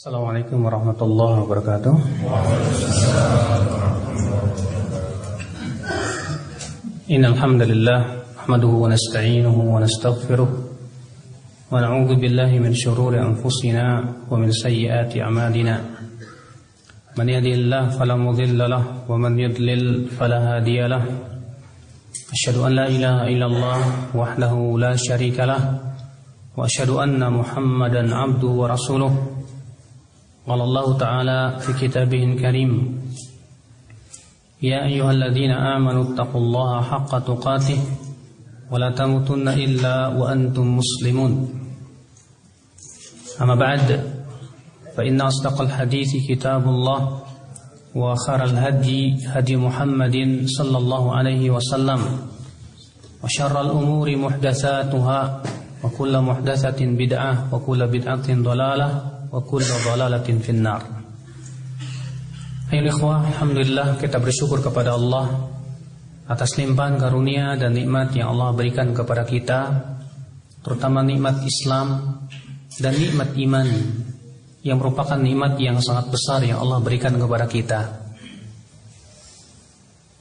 Assalamualaikum warahmatullahi wabarakatuh. Innal hamdalillah nahmaduhu wa nasta'inuhu wa nastaghfiruh wa na'udzu billahi min shururi anfusina wa min sayyiati a'malina. Man yahdihillahu fala mudilla lahu wa man yudlil fala hadiya lahu. Asyhadu an la ilaha illallah wahdahu la syarika lahu wa asyhadu anna قال الله تعالى في كتابه الكريم يا أيها الذين آمنوا اتقوا الله حق تقاته ولا تموتن إلا وأنتم مسلمون. أما بعد فإن أصدق الحديث كتاب الله وخير الهدي هدي محمد صلى الله عليه وسلم وشر الأمور محدثاتها وكل محدثة بدعة وكل بدعة ضلالة wa kullu dhalalatin finnar. Ayo ikhwah, alhamdulillah kita bersyukur kepada Allah atas limpahan karunia dan nikmat yang Allah berikan kepada kita, terutama nikmat Islam dan nikmat iman yang merupakan nikmat yang sangat besar yang Allah berikan kepada kita.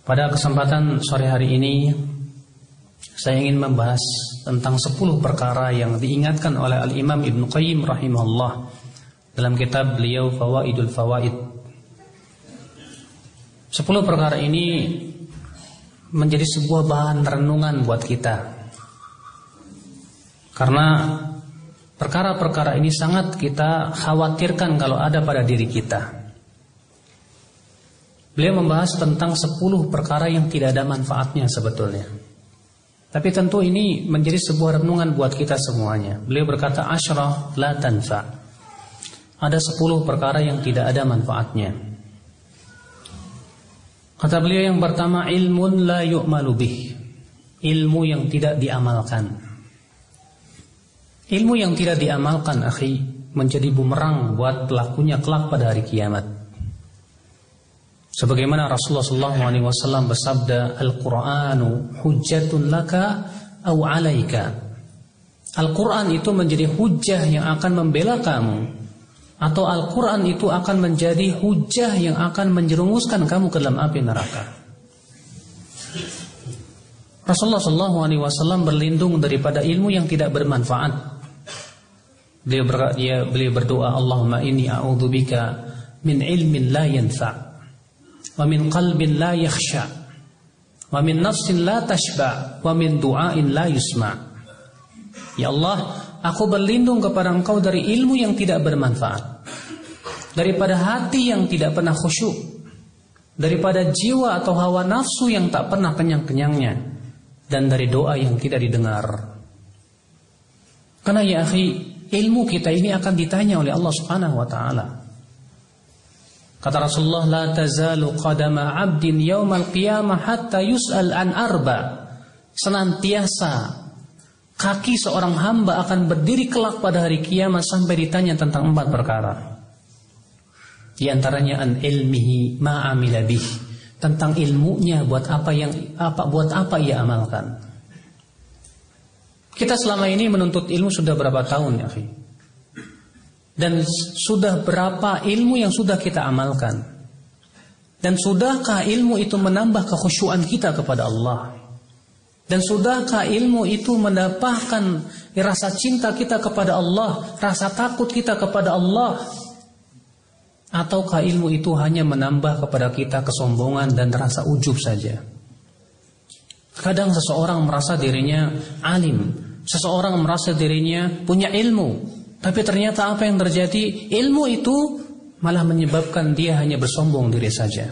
Pada kesempatan sore hari ini saya ingin membahas tentang 10 perkara yang diingatkan oleh Al-Imam Ibn Qayyim rahimahullah dalam kitab beliau Fawaidul Fawaid. Sepuluh perkara ini menjadi sebuah bahan renungan buat kita. Karena perkara-perkara ini sangat kita khawatirkan kalau ada pada diri kita. Beliau membahas tentang sepuluh perkara yang tidak ada manfaatnya sebetulnya. Tapi tentu ini menjadi sebuah renungan buat kita semuanya. Beliau berkata asyrah la tanfa' ada sepuluh perkara yang tidak ada manfaatnya. Kata beliau yang pertama ilmun la yu'malu bih. Ilmu yang tidak diamalkan. Ilmu yang tidak diamalkan, akhi, menjadi bumerang buat pelakunya kelak pada hari kiamat. Sebagaimana Rasulullah SAW bersabda, Al-Quranu hujjatun laka au alaika. Al-Quran itu menjadi hujah yang akan membela kamu atau Al-Quran itu akan menjadi hujah yang akan menjerumuskan kamu ke dalam api neraka. Rasulullah SAW berlindung daripada ilmu yang tidak bermanfaat. Beliau, ber, dia, beliau berdoa, Allahumma inni a'udzubika min ilmin la yanfa' wa min qalbin la yakhsha' wa min nafsin la tashba' wa min du'ain la yusma' Ya Allah, Aku berlindung kepada engkau dari ilmu yang tidak bermanfaat. Daripada hati yang tidak pernah khusyuk. Daripada jiwa atau hawa nafsu yang tak pernah kenyang-kenyangnya. Dan dari doa yang tidak didengar. Karena ya akhi, ilmu kita ini akan ditanya oleh Allah Subhanahu wa taala. Kata Rasulullah, "La tazalu qadama 'abdin yaumal qiyamah hatta yus'al an arba." Senantiasa kaki seorang hamba akan berdiri kelak pada hari kiamat sampai ditanya tentang empat perkara. Di antaranya an ilmihi ma amila bih, tentang ilmunya buat apa yang apa buat apa ia amalkan. Kita selama ini menuntut ilmu sudah berapa tahun ya, Fi? Dan sudah berapa ilmu yang sudah kita amalkan? Dan sudahkah ilmu itu menambah kekhusyuan kita kepada Allah? Dan sudahkah ilmu itu mendapatkan rasa cinta kita kepada Allah, rasa takut kita kepada Allah? Ataukah ilmu itu hanya menambah kepada kita kesombongan dan rasa ujub saja? Kadang seseorang merasa dirinya alim, seseorang merasa dirinya punya ilmu, tapi ternyata apa yang terjadi? Ilmu itu malah menyebabkan dia hanya bersombong diri saja.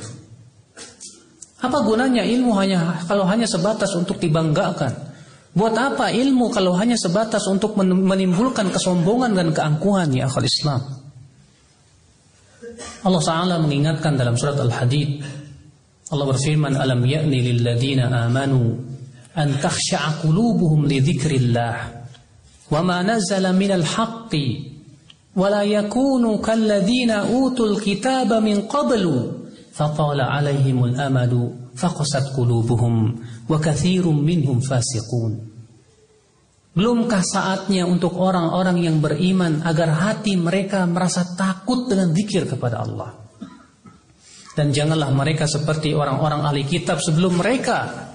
Apa gunanya ilmu hanya kalau hanya sebatas untuk dibanggakan? Buat apa ilmu kalau hanya sebatas untuk menimbulkan kesombongan dan keangkuhan ya akal Islam? Allah Ta'ala mengingatkan dalam surat Al-Hadid Allah berfirman alam ya'ni lil ladina amanu an takhsha'a qulubuhum li dzikrillah wa ma nazala minal haqqi wa la yakunu kal ladina utul kitaba min qablu فطال عليهم الأمد فقست قلوبهم وكثير منهم فاسقون Belumkah saatnya untuk orang-orang yang beriman agar hati mereka merasa takut dengan zikir kepada Allah? Dan janganlah mereka seperti orang-orang ahli kitab sebelum mereka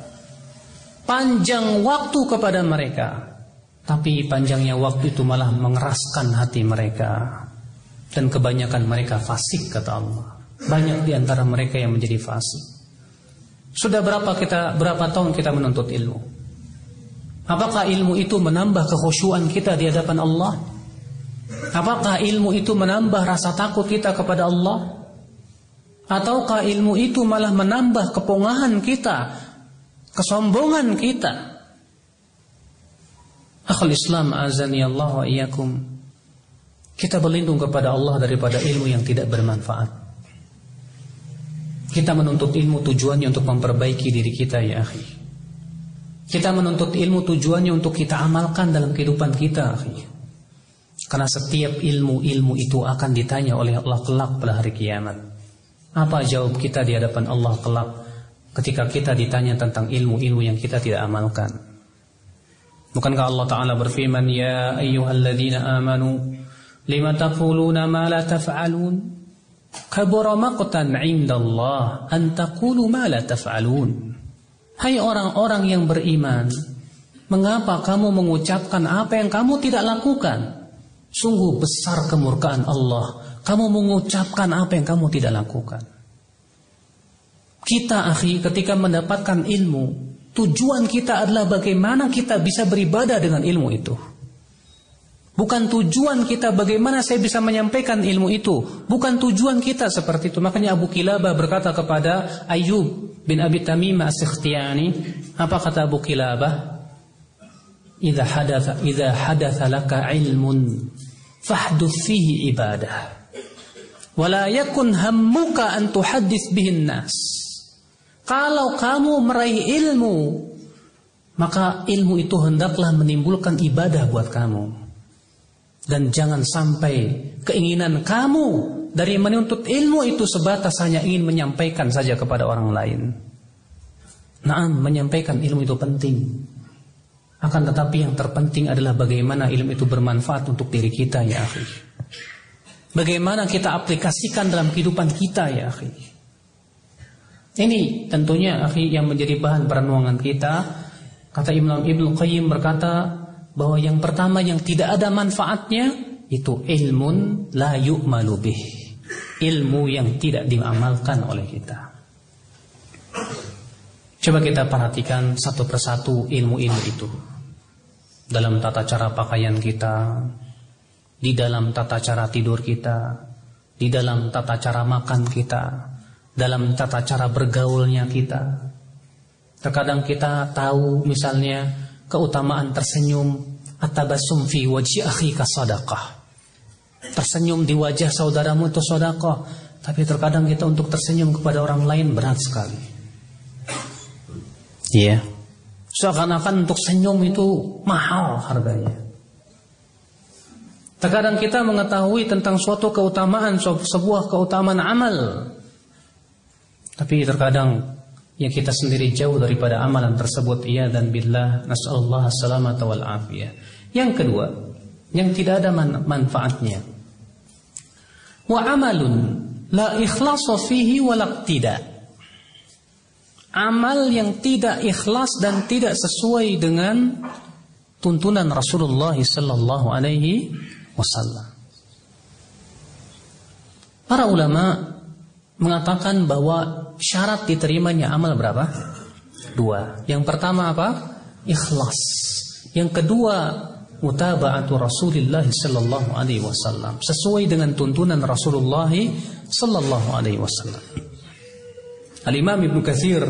panjang waktu kepada mereka. Tapi panjangnya waktu itu malah mengeraskan hati mereka. Dan kebanyakan mereka fasik kata Allah. Banyak di antara mereka yang menjadi fasik. Sudah berapa kita berapa tahun kita menuntut ilmu? Apakah ilmu itu menambah kekhusyuan kita di hadapan Allah? Apakah ilmu itu menambah rasa takut kita kepada Allah? Ataukah ilmu itu malah menambah kepongahan kita, kesombongan kita? Akhul Islam azani Allah wa iyyakum. Kita berlindung kepada Allah daripada ilmu yang tidak bermanfaat. Kita menuntut ilmu tujuannya untuk memperbaiki diri kita ya akhi. Kita menuntut ilmu tujuannya untuk kita amalkan dalam kehidupan kita. Karena setiap ilmu-ilmu itu akan ditanya oleh Allah kelak pada hari kiamat. Apa jawab kita di hadapan Allah kelak ketika kita ditanya tentang ilmu-ilmu yang kita tidak amalkan? Bukankah Allah Ta'ala berfirman, Ya ayyuhalladzina amanu, lima taquluna ma la taf'alun? Kabura maqtan indallah an. Hai orang-orang yang beriman, mengapa kamu mengucapkan apa yang kamu tidak lakukan? Sungguh besar kemurkaan Allah. Kamu mengucapkan apa yang kamu tidak lakukan. Kita akhi ketika mendapatkan ilmu, tujuan kita adalah bagaimana kita bisa beribadah dengan ilmu itu. Bukan tujuan kita bagaimana saya bisa menyampaikan ilmu itu. Bukan tujuan kita seperti itu. Makanya Abu Kilabah berkata kepada Ayub bin Abi Tamim As-Sikhtiyani, apa kata Abu Kilabah? Idza hadatha idza hadatha laka ilmun fahduth fihi ibadah. Wala yakun hammuka an tuhaddits bihin nas. Kalau kamu meraih ilmu, maka ilmu itu hendaklah menimbulkan ibadah buat kamu. Dan jangan sampai keinginan kamu dari menuntut ilmu itu sebatas hanya ingin menyampaikan saja kepada orang lain. Nah, menyampaikan ilmu itu penting. Akan tetapi yang terpenting adalah bagaimana ilmu itu bermanfaat untuk diri kita ya akhi. Bagaimana kita aplikasikan dalam kehidupan kita ya akhi. Ini tentunya akhi yang menjadi bahan perenungan kita. Kata Imam Ibnu Qayyim berkata, bahwa yang pertama yang tidak ada manfaatnya itu ilmun la yu'malu bih. Ilmu yang tidak diamalkan oleh kita. Coba kita perhatikan satu persatu ilmu-ilmu itu. Dalam tata cara pakaian kita, di dalam tata cara tidur kita, di dalam tata cara makan kita, dalam tata cara bergaulnya kita. Terkadang kita tahu misalnya keutamaan tersenyum atabasum fi wajhi akhika sadaqah. Tersenyum di wajah saudaramu itu sedekah, tapi terkadang kita untuk tersenyum kepada orang lain berat sekali. Iya. Yeah. Seakan-akan untuk senyum itu mahal harganya. Terkadang kita mengetahui tentang suatu keutamaan, sebuah keutamaan amal. Tapi terkadang yang kita sendiri jauh daripada amalan tersebut iya dan billah nasallallahu salamata wal afiyah. Yang kedua, yang tidak ada man manfaatnya. Wa amalun la ikhlasa fihi tidak. Amal yang tidak ikhlas dan tidak sesuai dengan tuntunan Rasulullah sallallahu alaihi wasallam. Para ulama mengatakan bahwa syarat diterimanya amal berapa? Dua. Yang pertama apa? Ikhlas. Yang kedua, mutaba'atu Rasulullah sallallahu alaihi wasallam, sesuai dengan tuntunan Rasulullah sallallahu alaihi wasallam. Al-Imam Ibnu Katsir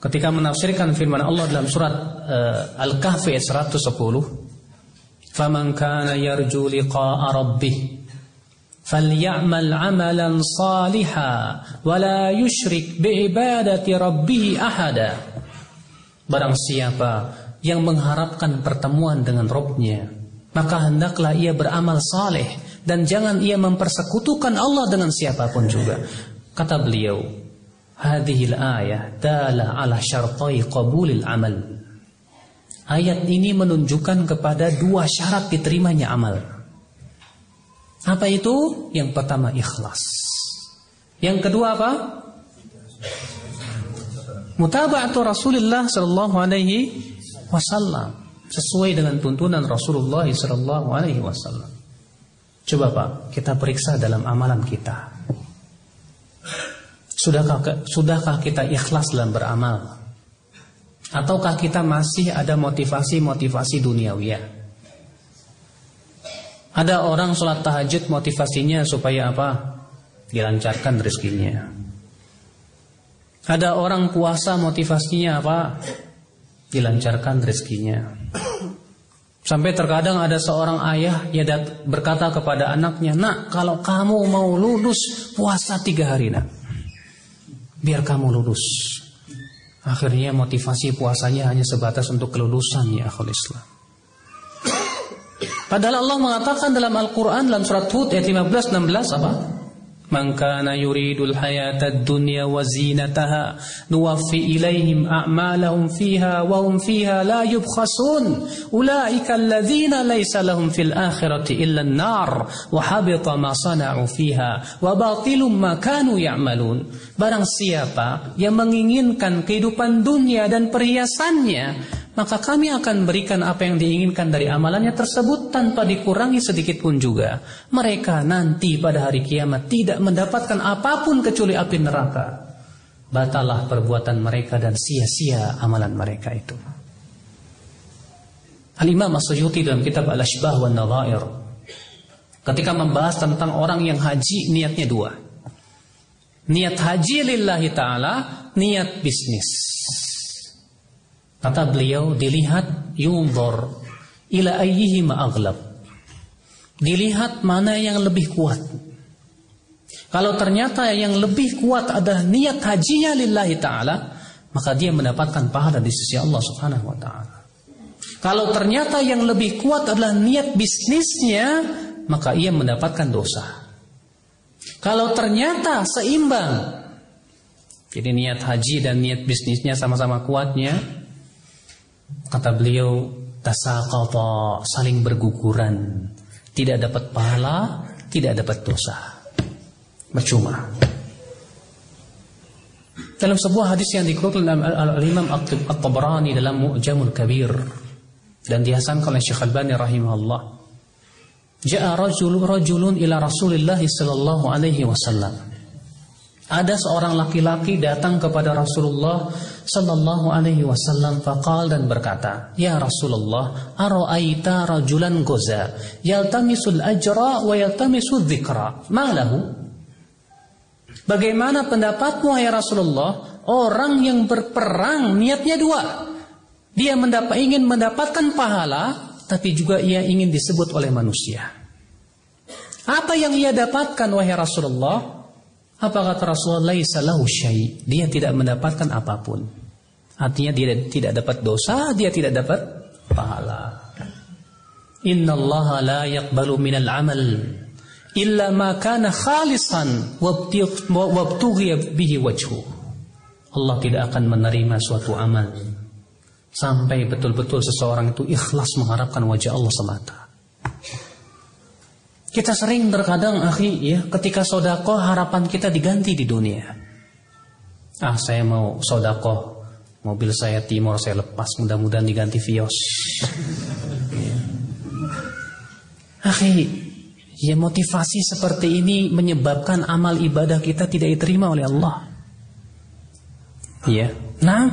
ketika menafsirkan firman Allah dalam surat uh, Al-Kahfi ayat 110, "Faman kana yarju liqa'a rabbih" فليعمل عملا صالحا ولا يشرك بعبادة ربه أحدا Barang siapa yang mengharapkan pertemuan dengan Robnya Maka hendaklah ia beramal saleh Dan jangan ia mempersekutukan Allah dengan siapapun juga Kata beliau Hadihil ayah dala ala syartai qabulil amal ayat ini menunjukkan kepada dua syarat diterimanya amal. Apa itu? Yang pertama ikhlas. Yang kedua apa? Mutaba'atu Rasulullah sallallahu alaihi wasallam sesuai dengan tuntunan Rasulullah sallallahu alaihi wasallam. Coba Pak, kita periksa dalam amalan kita. Sudahkah sudahkah kita ikhlas dalam beramal? Ataukah kita masih ada motivasi-motivasi duniawi? Ada orang sholat tahajud motivasinya supaya apa? Dilancarkan rezekinya. Ada orang puasa motivasinya apa? Dilancarkan rezekinya. Sampai terkadang ada seorang ayah ya berkata kepada anaknya, nak kalau kamu mau lulus puasa tiga hari nak, biar kamu lulus. Akhirnya motivasi puasanya hanya sebatas untuk kelulusan ya akhul Islam. Padahal Allah mengatakan dalam Al-Quran dalam surat Hud ayat 15 16 apa? Man kana yuridul hayata dunya wa zinataha nuwaffi ilaihim a'malahum fiha wa hum fiha la yubkhasun ulaika alladhina laysa lahum fil akhirati illa an-nar wa habita ma sana'u fiha wa batilum ma kanu ya'malun barang siapa yang menginginkan kehidupan dunia dan perhiasannya maka kami akan berikan apa yang diinginkan dari amalannya tersebut tanpa dikurangi sedikit pun juga. Mereka nanti pada hari kiamat tidak mendapatkan apa pun kecuali api neraka. Batalah perbuatan mereka dan sia-sia amalan mereka itu. Al-Imam As-Suyuti dalam kitab Al-Ashbah wa Nadhair ketika membahas tentang orang yang haji niatnya dua. Niat haji lillahi ta'ala, niat bisnis. Kata beliau dilihat yunzur ila ayyihi ma'aghlab. Dilihat mana yang lebih kuat. Kalau ternyata yang lebih kuat adalah niat hajinya lillahi ta'ala, maka dia mendapatkan pahala di sisi Allah subhanahu wa ta'ala. Kalau ternyata yang lebih kuat adalah niat bisnisnya, maka ia mendapatkan dosa. Kalau ternyata seimbang, jadi niat haji dan niat bisnisnya sama-sama kuatnya, Kata beliau, tasaqata saling berguguran, tidak dapat pahala, tidak dapat dosa. Percuma. Dalam sebuah hadis yang dikeluarkan oleh Imam At-Tabrani dalam Mu'jamul Kabir dan dihasankan oleh Syekh Al-Bani rahimahullah. Ja'a rajul rajulun ila Rasulillah sallallahu alaihi wasallam. Ada seorang laki-laki datang kepada Rasulullah sallallahu alaihi wasallam faqal dan berkata, "Ya Rasulullah, ara'aita rajulan goza yaltamisul ajra wa yaltamisul dzikra. Ma lahu?" Bagaimana pendapatmu ya Rasulullah? Orang yang berperang niatnya dua. Dia mendapat, ingin mendapatkan pahala, tapi juga ia ingin disebut oleh manusia. Apa yang ia dapatkan wahai Rasulullah? Apa kata Rasulullah? Syai. Dia tidak mendapatkan apa pun. Artinya dia tidak dapat dosa, dia tidak dapat pahala. Inna Allah la yaqbalu minal amal illa ma kana khalisan wabtughiya bihi wajhu. Allah tidak akan menerima suatu amal sampai betul-betul seseorang itu ikhlas mengharapkan wajah Allah semata. Kita sering terkadang akhi ya ketika sodako harapan kita diganti di dunia. Ah saya mau sodako mobil saya timur saya lepas mudah-mudahan diganti Vios. ya. Akhi ya motivasi seperti ini menyebabkan amal ibadah kita tidak diterima oleh Allah. Ya, nah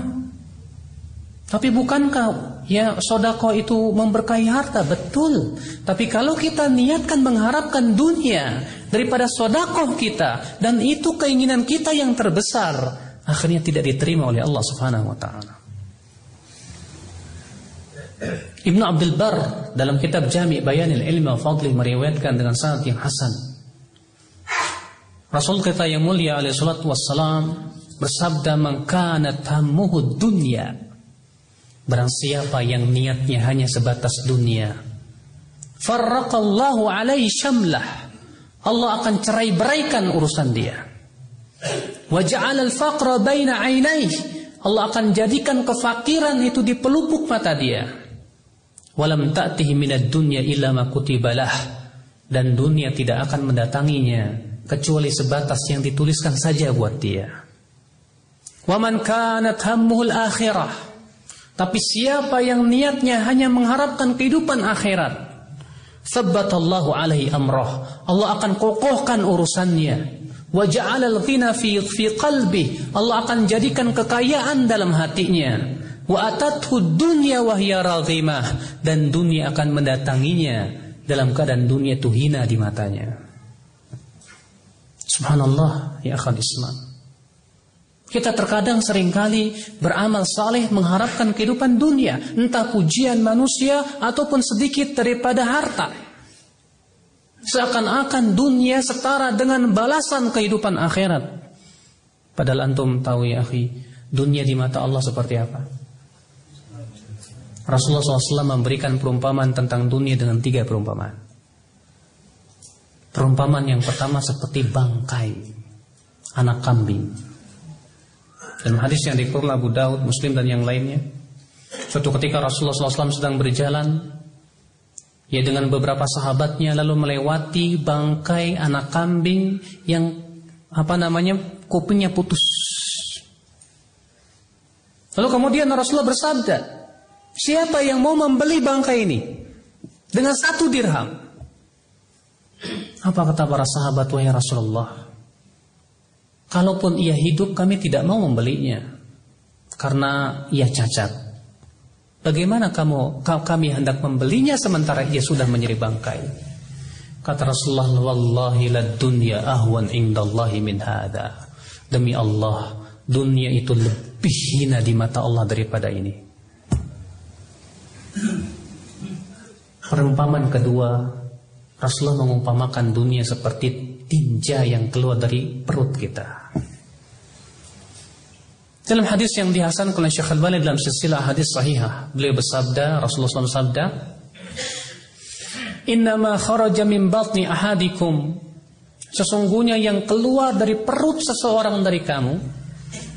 tapi bukankah ya sodako itu memberkahi harta? Betul. Tapi kalau kita niatkan mengharapkan dunia daripada sodako kita dan itu keinginan kita yang terbesar, akhirnya tidak diterima oleh Allah Subhanahu Wa Taala. Ibnu Abdul Bar dalam kitab Jami' Bayanil Ilmi wa Fadli meriwayatkan dengan sanad yang hasan. Rasul kita yang mulia alaihi salatu wassalam bersabda man kana dunya Barang siapa yang niatnya hanya sebatas dunia Farraqallahu alaihi syamlah Allah akan cerai beraikan urusan dia Waja'al al-faqra baina ainaih Allah akan jadikan kefakiran itu di pelupuk mata dia Walam ta'tihi minad dunya illa ma kutibalah. Dan dunia tidak akan mendatanginya kecuali sebatas yang dituliskan saja buat dia. Waman kanat hammuhul akhirah. Tapi siapa yang niatnya hanya mengharapkan kehidupan akhirat, sabbatallahu alaihi amrah. Allah akan kokohkan urusannya. Wa ja'alal ghina fi fi qalbi. Allah akan jadikan kekayaan dalam hatinya. Wa atathu dunya wa hiya dan dunia akan mendatanginya dalam keadaan dunia itu hina di matanya. Subhanallah ya akhal Islam. Kita terkadang sering kali beramal saleh mengharapkan kehidupan dunia, entah pujian manusia ataupun sedikit daripada harta. Seakan-akan dunia setara dengan balasan kehidupan akhirat. Padahal antum tahu ya akhi, dunia di mata Allah seperti apa? Rasulullah SAW memberikan perumpamaan tentang dunia dengan tiga perumpamaan. Perumpamaan yang pertama seperti bangkai anak kambing. Dan hadis yang dikeluarkan Abu Daud, Muslim dan yang lainnya. Suatu ketika Rasulullah SAW sedang berjalan, ya dengan beberapa sahabatnya lalu melewati bangkai anak kambing yang apa namanya kupingnya putus. Lalu kemudian Rasulullah bersabda, Siapa yang mau membeli bangkai ini dengan satu dirham? Apa kata para sahabat wahai Rasulullah? Kalaupun ia hidup kami tidak mau membelinya karena ia cacat. Bagaimana kamu kami hendak membelinya sementara ia sudah menjadi bangkai? Kata Rasulullah, "Wallahi lad dunya ahwan indallahi min hada." Demi Allah, dunia itu lebih hina di mata Allah daripada ini. Perumpamaan kedua, Rasulullah mengumpamakan dunia seperti tinja yang keluar dari perut kita. Dalam hadis yang dihasan oleh Syekh Al-Bani dalam silsilah hadis sahihah, beliau bersabda, Rasulullah SAW bersabda, Innama kharaja min batni ahadikum Sesungguhnya yang keluar dari perut seseorang dari kamu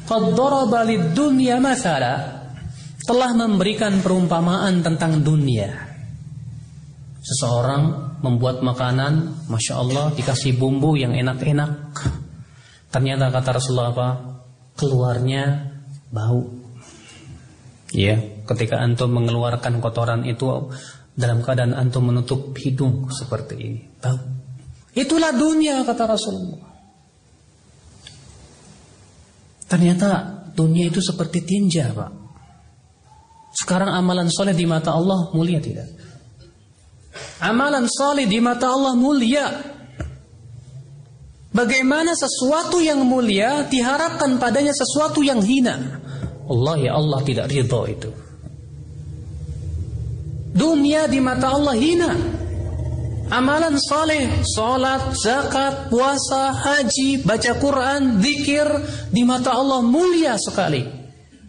Qad daraba lid dunya mathala telah memberikan perumpamaan tentang dunia. Seseorang membuat makanan, masya Allah dikasih bumbu yang enak-enak. Ternyata kata Rasulullah apa? Keluarnya bau. Ya, ketika antum mengeluarkan kotoran itu dalam keadaan antum menutup hidung seperti ini, bau. Itulah dunia kata Rasulullah. Ternyata dunia itu seperti tinja, Pak. Sekarang amalan soleh di mata Allah mulia tidak? Amalan soleh di mata Allah mulia. Bagaimana sesuatu yang mulia diharapkan padanya sesuatu yang hina? Allah ya Allah tidak ridho itu. Dunia di mata Allah hina. Amalan soleh, salat, zakat, puasa, haji, baca Quran, zikir di mata Allah mulia sekali.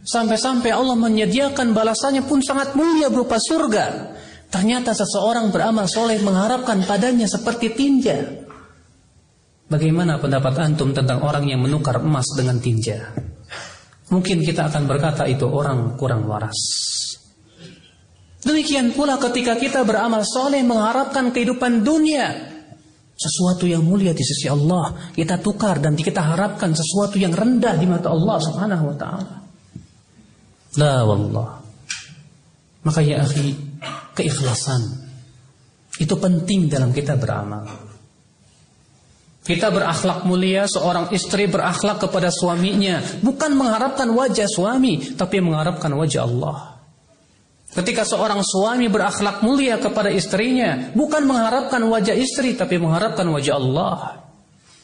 Sampai-sampai Allah menyediakan balasannya pun sangat mulia berupa surga. Ternyata seseorang beramal soleh mengharapkan padanya seperti tinja. Bagaimana pendapat antum tentang orang yang menukar emas dengan tinja? Mungkin kita akan berkata itu orang kurang waras. Demikian pula ketika kita beramal soleh mengharapkan kehidupan dunia. Sesuatu yang mulia di sisi Allah. Kita tukar dan kita harapkan sesuatu yang rendah di mata Allah subhanahu wa ta'ala. La wallah. Maka ya akhi, keikhlasan itu penting dalam kita beramal. Kita berakhlak mulia, seorang istri berakhlak kepada suaminya, bukan mengharapkan wajah suami, tapi mengharapkan wajah Allah. Ketika seorang suami berakhlak mulia kepada istrinya, bukan mengharapkan wajah istri, tapi mengharapkan wajah Allah.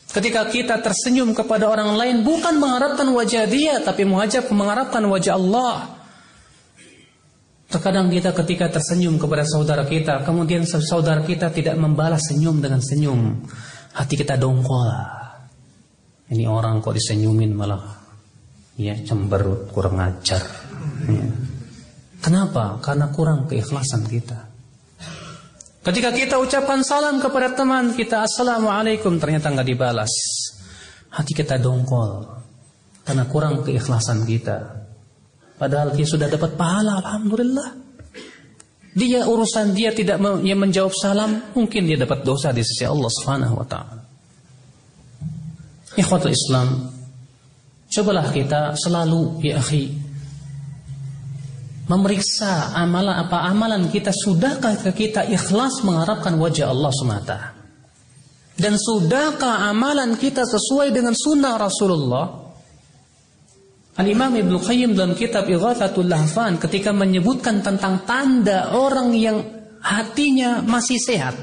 Ketika kita tersenyum kepada orang lain bukan mengharapkan wajah dia tapi mengajak mengharapkan wajah Allah. Terkadang kita ketika tersenyum kepada saudara kita, kemudian saudara kita tidak membalas senyum dengan senyum, hati kita dongkol. Ini orang kok disenyumin malah ya cemberut, kurang ajar. Ya. Kenapa? Karena kurang keikhlasan kita. Ketika kita ucapkan salam kepada teman kita Assalamualaikum ternyata nggak dibalas Hati kita dongkol Karena kurang keikhlasan kita Padahal dia sudah dapat pahala Alhamdulillah dia urusan dia tidak menjawab salam, mungkin dia dapat dosa di sisi Allah Subhanahu wa taala. Ikhwatul Islam, cobalah kita selalu ya akhi memeriksa amalan apa amalan kita sudahkah kita ikhlas mengharapkan wajah Allah semata. Dan sudahkah amalan kita sesuai dengan sunnah Rasulullah? Al-Imam Ibn Qayyim dalam kitab Ighathatul Lahfan ketika menyebutkan tentang tanda orang yang hatinya masih sehat.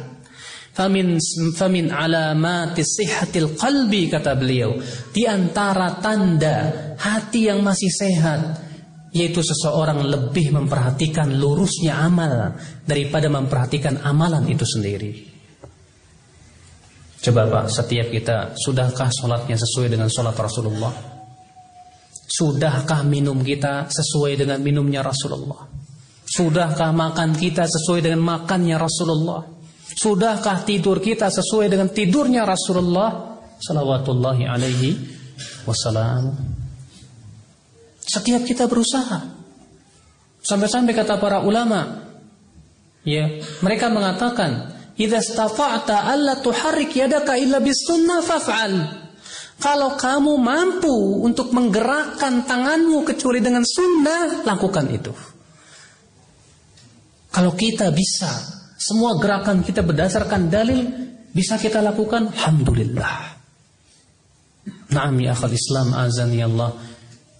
Famin famin alamati sihhatil qalbi kata beliau. Di antara tanda hati yang masih sehat yaitu seseorang lebih memperhatikan lurusnya amal daripada memperhatikan amalan itu sendiri. Coba Pak, setiap kita sudahkah sholatnya sesuai dengan sholat Rasulullah? Sudahkah minum kita sesuai dengan minumnya Rasulullah? Sudahkah makan kita sesuai dengan makannya Rasulullah? Sudahkah tidur kita sesuai dengan tidurnya Rasulullah? Salawatullahi alaihi wassalam. Setiap kita berusaha. Sampai-sampai kata para ulama, ya, mereka mengatakan, "Idza stata'ta alla tuharrik yadaka illa bis sunnah faf'al." Kalau kamu mampu untuk menggerakkan tanganmu kecuali dengan sunnah, lakukan itu. Kalau kita bisa, semua gerakan kita berdasarkan dalil, bisa kita lakukan, Alhamdulillah. Naam ya akhal Islam azan ya Allah.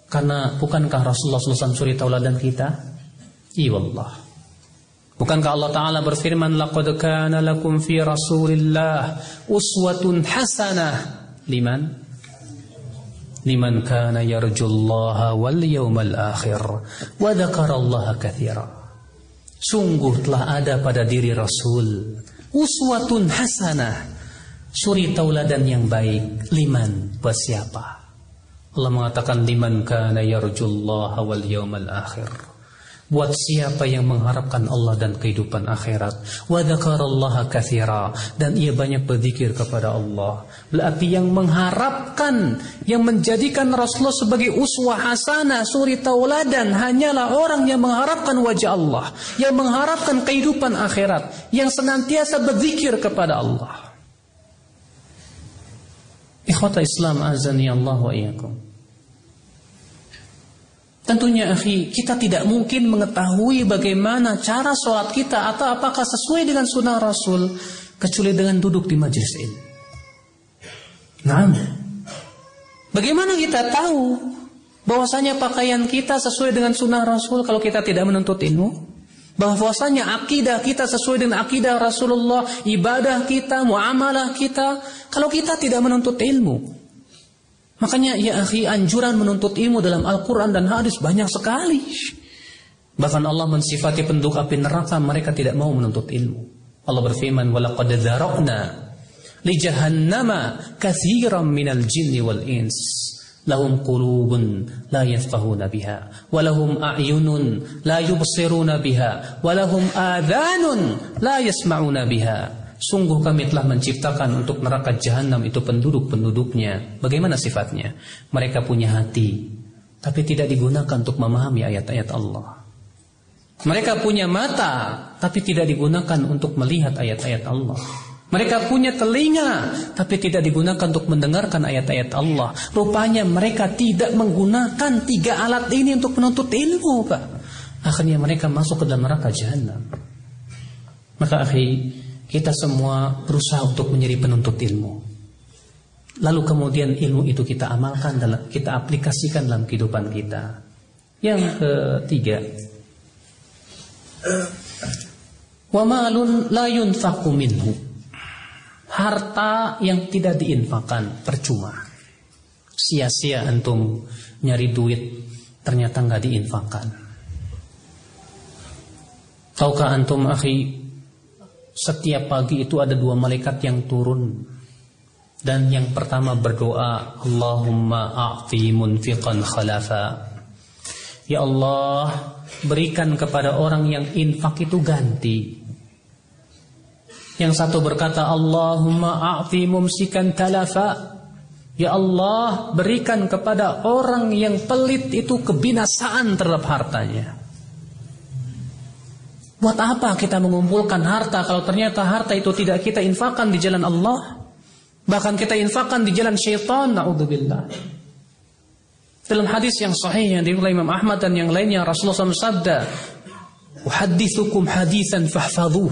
Karena bukankah Rasulullah SAW suri tauladan kita? Iya Allah. Bukankah Allah Ta'ala berfirman Laqad kana lakum fi Rasulillah uswatun hasanah liman liman kana yarjullaha wal yawmal akhir wa dzakarallaha katsira. Sungguh telah ada pada diri Rasul uswatun hasanah, suri tauladan yang baik liman buat siapa? Allah mengatakan liman kana yarjullaha wal yawmal akhir buat siapa yang mengharapkan Allah dan kehidupan akhirat? Wa dzakarallaha katsira dan ia banyak berzikir kepada Allah. Berarti yang mengharapkan yang menjadikan Rasulullah sebagai uswah hasanah suri tauladan hanyalah orang yang mengharapkan wajah Allah yang mengharapkan kehidupan akhirat yang senantiasa berzikir kepada Allah. Ikhwata Islam azani Allah wa iyyakum Tentunya akhi, kita tidak mungkin mengetahui bagaimana cara sholat kita atau apakah sesuai dengan sunnah Rasul kecuali dengan duduk di majelis ini. Nah, bagaimana kita tahu bahwasanya pakaian kita sesuai dengan sunnah Rasul kalau kita tidak menuntut ilmu? Bahwasanya akidah kita sesuai dengan akidah Rasulullah, ibadah kita, muamalah kita, kalau kita tidak menuntut ilmu. Makanya ya akhi anjuran menuntut ilmu dalam Al-Quran dan hadis banyak sekali. Bahkan Allah mensifati penduduk api neraka mereka tidak mau menuntut ilmu. Allah berfirman walaqad dzaraqna li jahannama katsiran minal jinni wal ins lahum qulubun la yafqahuna biha wa lahum a'yunun la yubsiruna biha wa lahum adhanun la yasma'una biha Sungguh kami telah menciptakan untuk neraka jahanam itu penduduk-penduduknya. Bagaimana sifatnya? Mereka punya hati, tapi tidak digunakan untuk memahami ayat-ayat Allah. Mereka punya mata, tapi tidak digunakan untuk melihat ayat-ayat Allah. Mereka punya telinga, tapi tidak digunakan untuk mendengarkan ayat-ayat Allah. Rupanya mereka tidak menggunakan tiga alat ini untuk menuntut ilmu, Pak. Akhirnya mereka masuk ke dalam neraka jahanam. Maka akhi, kita semua berusaha untuk menjadi penuntut ilmu. Lalu kemudian ilmu itu kita amalkan dalam kita aplikasikan dalam kehidupan kita. Yang ketiga, wa malun la yunfaqu. Harta yang tidak diinfakkan percuma. Sia-sia antum nyari duit ternyata nggak diinfakkan. Tahukah antum akhi setiap pagi itu ada dua malaikat yang turun. Dan yang pertama berdoa Allahumma a'ti munfiqan khalafa. Ya Allah berikan kepada orang yang infak itu ganti. Yang satu berkata Allahumma a'ti mumsikan talafa. Ya Allah berikan kepada orang yang pelit itu kebinasaan terhadap hartanya Buat apa kita mengumpulkan harta kalau ternyata harta itu tidak kita infakkan di jalan Allah? Bahkan kita infakkan di jalan syaitan, na'udzubillah. Dalam hadis yang sahih yang diriwayatkan Imam Ahmad dan yang lainnya Rasulullah SAW sabda, "Uhaddithukum hadisan fahfadhuh."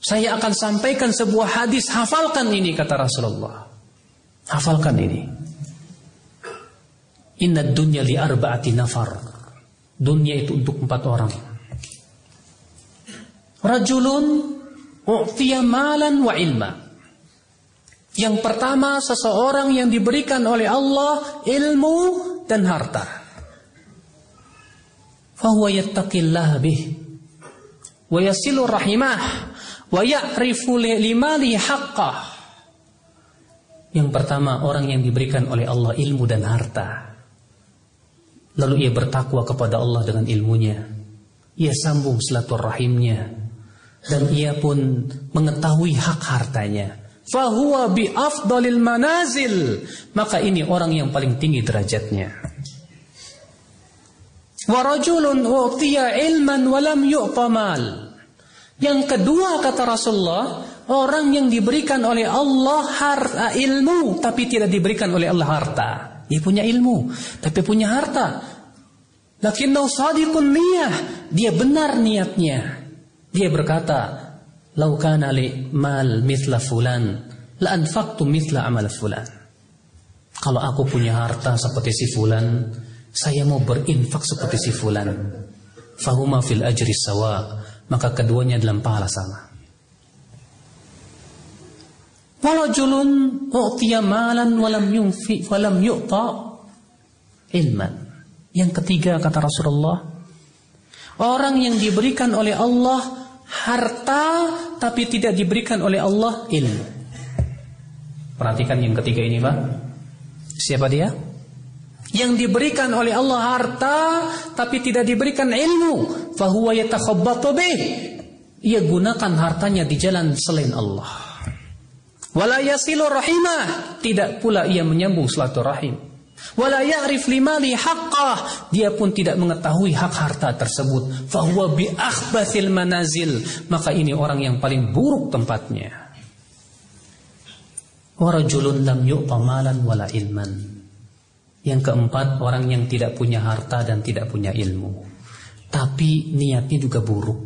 Saya akan sampaikan sebuah hadis, hafalkan ini kata Rasulullah. Hafalkan ini. Inna dunya li arba'ati nafar. Dunia itu untuk empat orang. Rajulun u'tiya malan wa ilma. Yang pertama seseorang yang diberikan oleh Allah ilmu dan harta. Fahuwa yattaqillah bih. Wa yasilu rahimah. Wa ya'rifu limali haqqah. Yang pertama orang yang diberikan oleh Allah ilmu dan harta. Lalu ia bertakwa kepada Allah dengan ilmunya. Ia sambung silaturahimnya dan ia pun mengetahui hak hartanya. Fahuwa bi afdalil manazil. Maka ini orang yang paling tinggi derajatnya. Warajulun utiya ilman walam yu'tamal. Yang kedua kata Rasulullah, orang yang diberikan oleh Allah harta ilmu tapi tidak diberikan oleh Allah harta. Dia punya ilmu tapi punya harta. Lakinnau sadiqun niyah. Dia benar niatnya. Dia berkata, "Lau kana li mal mithla fulan, la anfaqtu mithla amal fulan." Kalau aku punya harta seperti si fulan, saya mau berinfak seperti si fulan. Fahuma fil ajri sawa, maka keduanya dalam pahala sama. Walajulun u'tiya malan walam yunfi walam yu'ta ilman. Yang ketiga kata Rasulullah, orang yang diberikan oleh Allah harta tapi tidak diberikan oleh Allah ilmu. Perhatikan yang ketiga ini, Pak. Siapa dia? Yang diberikan oleh Allah harta tapi tidak diberikan ilmu, fahuwa yatakhabbatu bih. Ia gunakan hartanya di jalan selain Allah. Wala yasilu rahimah, tidak pula ia menyambung silaturahim. Wala ya'rif limali haqqah. Dia pun tidak mengetahui hak harta tersebut. Fahuwa bi akhbathil manazil. Maka ini orang yang paling buruk tempatnya. Warajulun lam yu'ta wala ilman. Yang keempat, orang yang tidak punya harta dan tidak punya ilmu. Tapi niatnya juga buruk.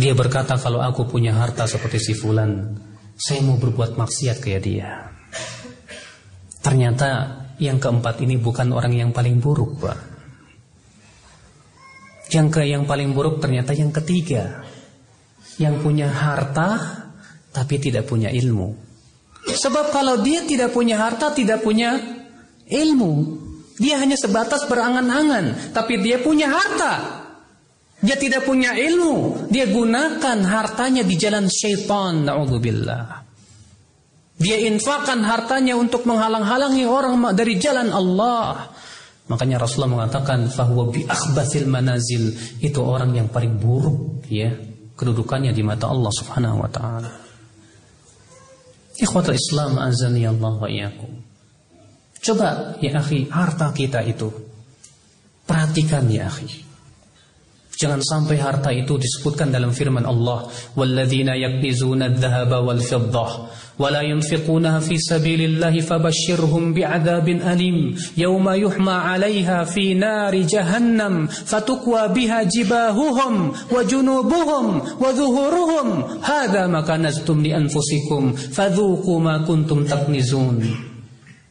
Dia berkata kalau aku punya harta seperti si fulan, saya mau berbuat maksiat kayak dia. Ternyata yang keempat ini bukan orang yang paling buruk, Pak. Yang ke yang paling buruk ternyata yang ketiga. Yang punya harta tapi tidak punya ilmu. Sebab kalau dia tidak punya harta, tidak punya ilmu. Dia hanya sebatas berangan-angan, tapi dia punya harta. Dia tidak punya ilmu. Dia gunakan hartanya di jalan syaitan. Na'udzubillah. Dia infakkan hartanya untuk menghalang-halangi orang dari jalan Allah. Makanya Rasulullah mengatakan fahuwa bi akhbathil manazil itu orang yang paling buruk ya kedudukannya di mata Allah Subhanahu wa taala. Ikhwatul Islam azani Allah wa iyyakum. Coba ya akhi harta kita itu perhatikan ya akhi. Jangan sampai harta itu disebutkan dalam firman Allah, "Walladzina yaknizuna adh-dhahaba wal fiddah wa la yunfiqunaha fi sabilillah fabashshirhum bi'adzabin alim yawma yuhma 'alayha fi nari jahannam fatukwa biha jibahuhum wa junubuhum wa dhuhuruhum hadza ma kanaztum li anfusikum fadhuqu ma kuntum taknizun."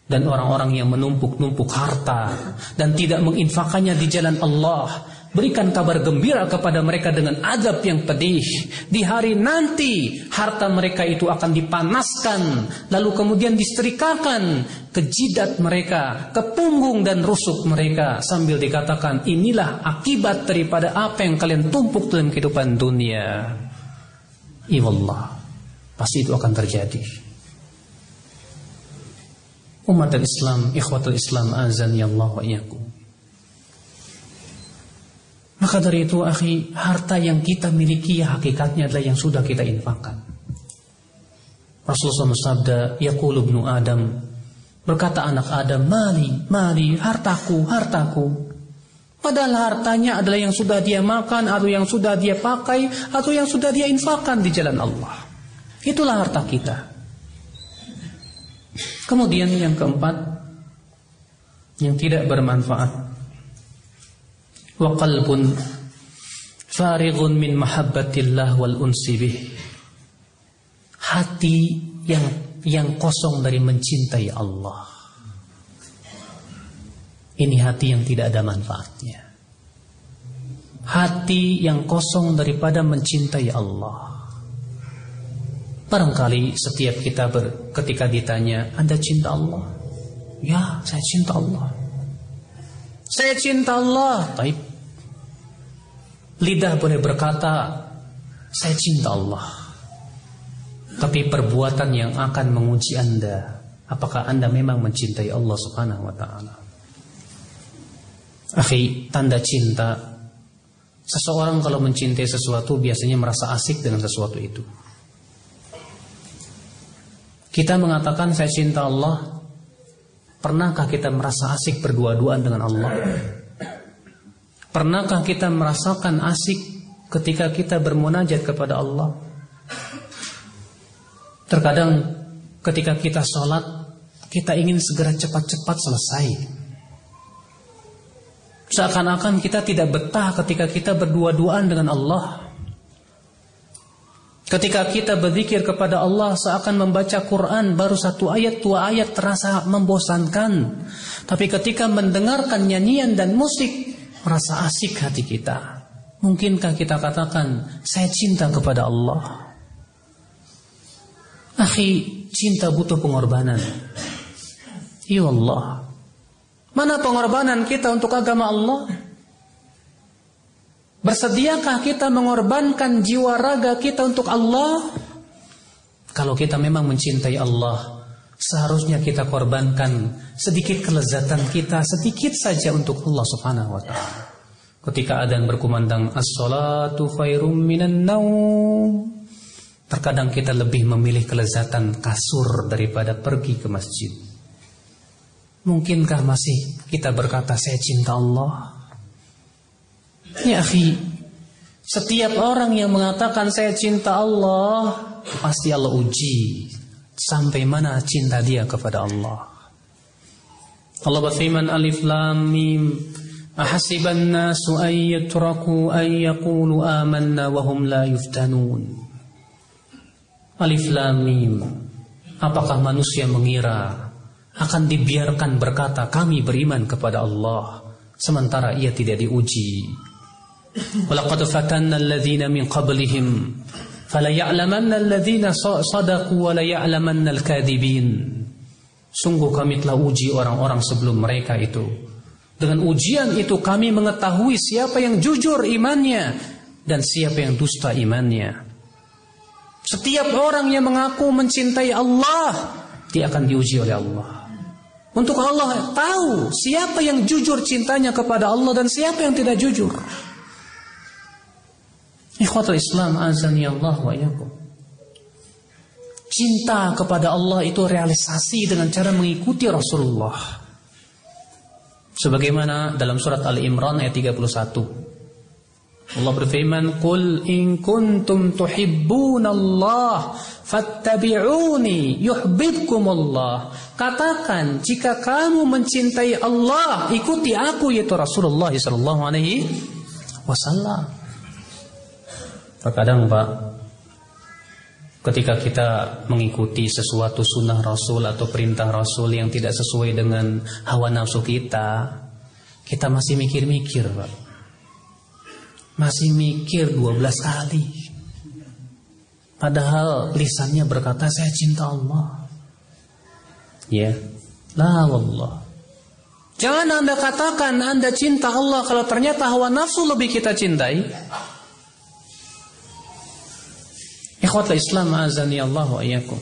Dan orang-orang yang menumpuk-numpuk harta dan tidak menginfakannya di jalan Allah Berikan kabar gembira kepada mereka dengan azab yang pedih. Di hari nanti harta mereka itu akan dipanaskan. Lalu kemudian disetrikakan ke jidat mereka, ke punggung dan rusuk mereka. Sambil dikatakan inilah akibat daripada apa yang kalian tumpuk dalam kehidupan dunia. Iwallah. Pasti itu akan terjadi. Umat Islam, ikhwatul Islam azan ya Allah wa iyakum. Maka dari itu, akhi, harta yang kita miliki hakikatnya adalah yang sudah kita infakkan. Rasulullah bersabda, Yaqulu ibnu Adam, berkata anak Adam, mali, mali, hartaku, hartaku. Padahal hartanya adalah yang sudah dia makan, atau yang sudah dia pakai, atau yang sudah dia infakkan di jalan Allah. Itulah harta kita. Kemudian yang keempat, yang tidak bermanfaat. Wa qalbun farighun min mahabbatillah wal unsi bih. Hati yang yang kosong dari mencintai Allah. Ini hati yang tidak ada manfaatnya. Hati yang kosong daripada mencintai Allah. Barangkali setiap kita ber, ketika ditanya, Anda cinta Allah? Ya, saya cinta Allah. Saya cinta Allah. Taib. Lidah boleh berkata, saya cinta Allah. Tapi perbuatan yang akan menguji Anda, apakah Anda memang mencintai Allah Subhanahu wa taala? Akhi, tanda cinta Seseorang kalau mencintai sesuatu Biasanya merasa asik dengan sesuatu itu Kita mengatakan saya cinta Allah Pernahkah kita merasa asik berdua-duaan dengan Allah? Pernahkah kita merasakan asik ketika kita bermunajat kepada Allah? Terkadang ketika kita sholat Kita ingin segera cepat-cepat selesai Seakan-akan kita tidak betah ketika kita berdua-duaan dengan Allah. Ketika kita berzikir kepada Allah seakan membaca Quran baru satu ayat dua ayat terasa membosankan. Tapi ketika mendengarkan nyanyian dan musik merasa asik hati kita. Mungkinkah kita katakan saya cinta kepada Allah? Akhi, cinta butuh pengorbanan. Ya Allah. Mana pengorbanan kita untuk agama Allah? Bersediakah kita mengorbankan jiwa raga kita untuk Allah? Kalau kita memang mencintai Allah, seharusnya kita korbankan sedikit kelezatan kita sedikit saja untuk Allah Subhanahu wa taala. Ketika ada yang berkumandang as-salatu khairum minan naum. Terkadang kita lebih memilih kelezatan kasur daripada pergi ke masjid. Mungkinkah masih kita berkata saya cinta Allah? Ya akhi, setiap orang yang mengatakan saya cinta Allah, pasti Allah uji sampai mana cinta dia kepada Allah. Allah berfirman Alif Lam Mim Ahasiban nasu an yatraku an yaqulu amanna wa hum la yuftanun Alif Lam Mim Apakah manusia mengira akan dibiarkan berkata kami beriman kepada Allah sementara ia tidak diuji. Walaqad fatanna alladhina min qablihim sadaqu wa la ya'lamanna al-kadhibin. Sungguh kami telah uji orang-orang sebelum mereka itu. Dengan ujian itu kami mengetahui siapa yang jujur imannya dan siapa yang dusta imannya. Setiap orang yang mengaku mencintai Allah, dia akan diuji oleh Allah. Untuk Allah tahu siapa yang jujur cintanya kepada Allah dan siapa yang tidak jujur. Ikhwatul Islam azani Allah wa yakum. Cinta kepada Allah itu realisasi dengan cara mengikuti Rasulullah. Sebagaimana dalam surat Ali Imran ayat 31. Allah berfirman, "Qul in kuntum Allah, fattabi'uni yuhibbukumullah." Katakan, jika kamu mencintai Allah, ikuti aku yaitu Rasulullah sallallahu alaihi wasallam. Terkadang Pak, ketika kita mengikuti sesuatu sunnah Rasul atau perintah Rasul yang tidak sesuai dengan hawa nafsu kita, kita masih mikir-mikir, Pak masih mikir 12 kali. Padahal lisannya berkata saya cinta Allah. Ya. La wallah. Jangan Anda katakan Anda cinta Allah kalau ternyata hawa nafsu lebih kita cintai. Ikhwatul Islam azani Allah wa iyyakum.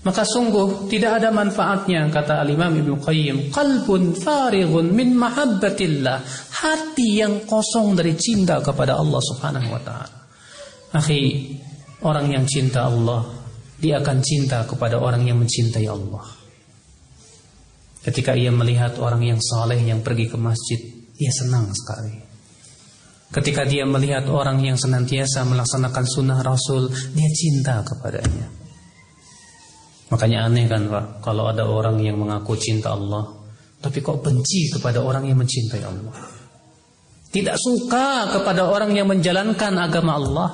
Maka sungguh tidak ada manfaatnya kata Al-Imam Ibnu Qayyim, qalbun farighun min mahabbatillah, hati yang kosong dari cinta kepada Allah Subhanahu wa taala. Akhi, orang yang cinta Allah, dia akan cinta kepada orang yang mencintai Allah. Ketika ia melihat orang yang saleh yang pergi ke masjid, dia senang sekali. Ketika dia melihat orang yang senantiasa melaksanakan sunnah Rasul, dia cinta kepadanya. Makanya aneh kan Pak, kalau ada orang yang mengaku cinta Allah, tapi kok benci kepada orang yang mencintai Allah. Tidak suka kepada orang yang menjalankan agama Allah.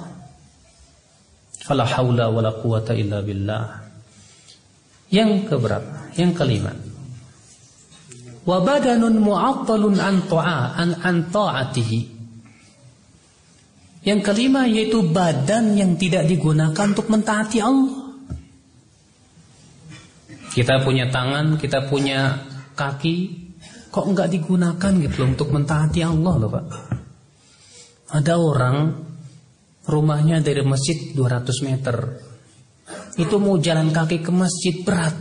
Fala haula wala quwata illa billah. Yang keberapa? Yang kelima. Wa badanun mu'attalun an ta'atihi. Yang kelima yaitu badan yang tidak digunakan untuk mentaati Allah. Kita punya tangan, kita punya kaki, kok enggak digunakan gitu loh untuk mentaati Allah loh Pak. Ada orang rumahnya dari masjid 200 meter. Itu mau jalan kaki ke masjid berat.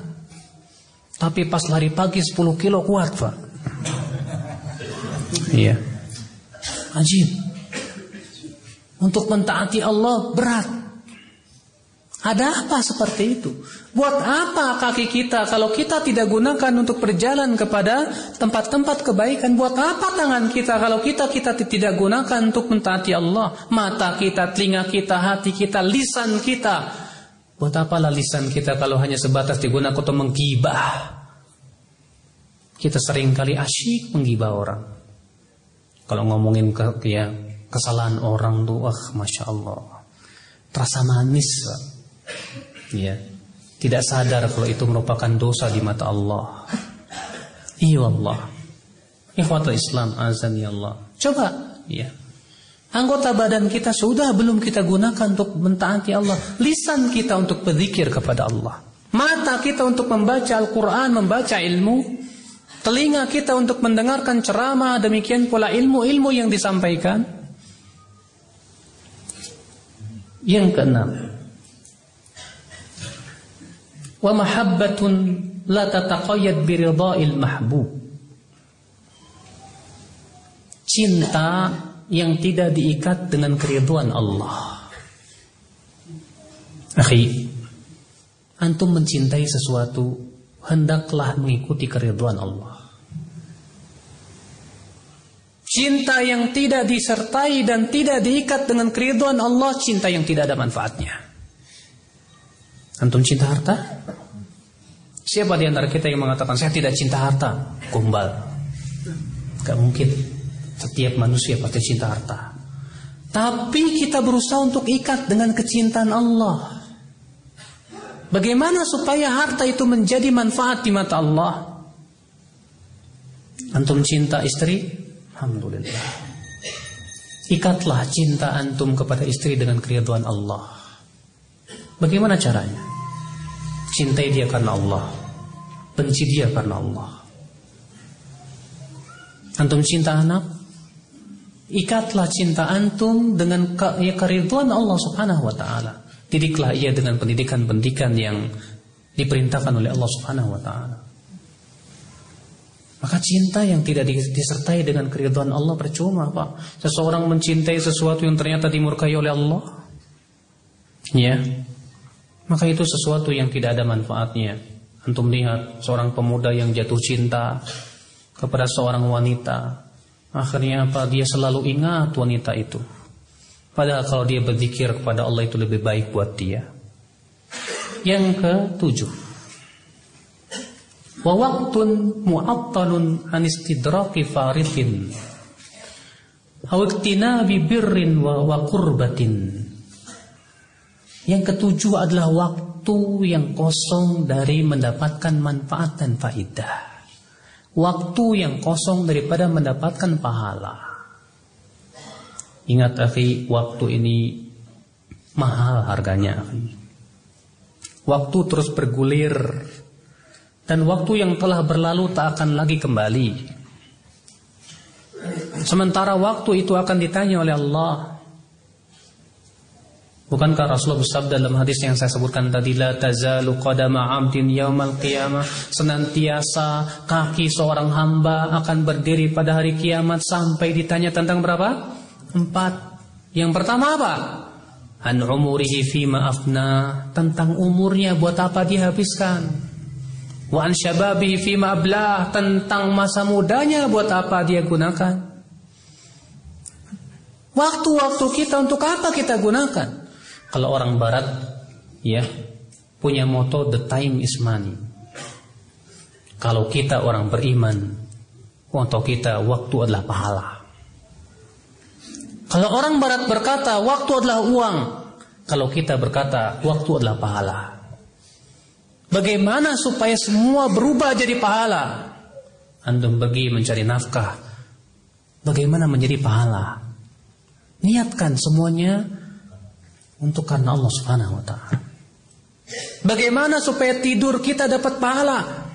Tapi pas lari pagi 10 kilo kuat Pak. Iya. Ajib. Untuk mentaati Allah berat. Ada apa seperti itu? Buat apa kaki kita kalau kita tidak gunakan untuk berjalan kepada tempat-tempat kebaikan? Buat apa tangan kita kalau kita kita tidak gunakan untuk mentaati Allah? Mata kita, telinga kita, hati kita, lisan kita. Buat apalah lisan kita kalau hanya sebatas digunakan untuk menggibah? Kita sering kali asyik menggibah orang. Kalau ngomongin ke, ya, kesalahan orang tuh, wah masya Allah, terasa manis. Ya. Tidak sadar kalau itu merupakan dosa di mata Allah. Iya Allah. Ikhwatul Islam azan ya Allah. Coba ya. Anggota badan kita sudah belum kita gunakan untuk mentaati Allah. Lisan kita untuk berzikir kepada Allah. Mata kita untuk membaca Al-Quran, membaca ilmu. Telinga kita untuk mendengarkan ceramah. Demikian pula ilmu-ilmu yang disampaikan. Yang keenam. Wa mahabbatun la tataqayyad biridha'il mahbub. Cinta yang tidak diikat dengan keriduan Allah. Akhi, antum mencintai sesuatu hendaklah mengikuti keriduan Allah. Cinta yang tidak disertai dan tidak diikat dengan keriduan Allah, cinta yang tidak ada manfaatnya. Antum cinta harta? Siapa di antara kita yang mengatakan saya tidak cinta harta? Kumbal. Gak mungkin. Setiap manusia pasti cinta harta. Tapi kita berusaha untuk ikat dengan kecintaan Allah. Bagaimana supaya harta itu menjadi manfaat di mata Allah? Antum cinta istri? Alhamdulillah. Ikatlah cinta antum kepada istri dengan keriduan Allah. Bagaimana caranya? Cintai dia karena Allah. Benci dia karena Allah. Antum cinta anak? Ikatlah cinta antum dengan ya, keriduan Allah Subhanahu wa taala. Didiklah ia dengan pendidikan-pendidikan yang diperintahkan oleh Allah Subhanahu wa taala. Maka cinta yang tidak disertai dengan keriduan Allah percuma, Pak. Seseorang mencintai sesuatu yang ternyata dimurkai oleh Allah. Ya. Maka itu sesuatu yang tidak ada manfaatnya. Antum lihat seorang pemuda yang jatuh cinta kepada seorang wanita. Akhirnya apa? Dia selalu ingat wanita itu. Padahal kalau dia berzikir kepada Allah itu lebih baik buat dia. Yang ketujuh. Wa waqtun mu'attalun an istidraki faridin. Aw iktinabi birrin wa, wa. Yang ketujuh adalah waktu yang kosong dari mendapatkan manfaat dan faidah. Waktu yang kosong daripada mendapatkan pahala. Ingat akhi, waktu ini mahal harganya akhi. Waktu terus bergulir dan waktu yang telah berlalu tak akan lagi kembali. Sementara waktu itu akan ditanya oleh Allah Bukankah Rasulullah bersabda dalam hadis yang saya sebutkan tadi la tazalu qadama 'abdin yaumal qiyamah senantiasa kaki seorang hamba akan berdiri pada hari kiamat sampai ditanya tentang berapa? Empat. Yang pertama apa? An umurihi fima afna tentang umurnya buat apa dihabiskan. Wa an syababihi fima ablah tentang masa mudanya buat apa dia gunakan. Waktu-waktu kita untuk apa kita gunakan? Kalau orang barat ya punya moto the time is money. Kalau kita orang beriman, moto kita waktu adalah pahala. Kalau orang barat berkata waktu adalah uang, kalau kita berkata waktu adalah pahala. Bagaimana supaya semua berubah jadi pahala? Antum pergi mencari nafkah. Bagaimana menjadi pahala? Niatkan semuanya untuk karena Allah Subhanahu wa taala. Bagaimana supaya tidur kita dapat pahala?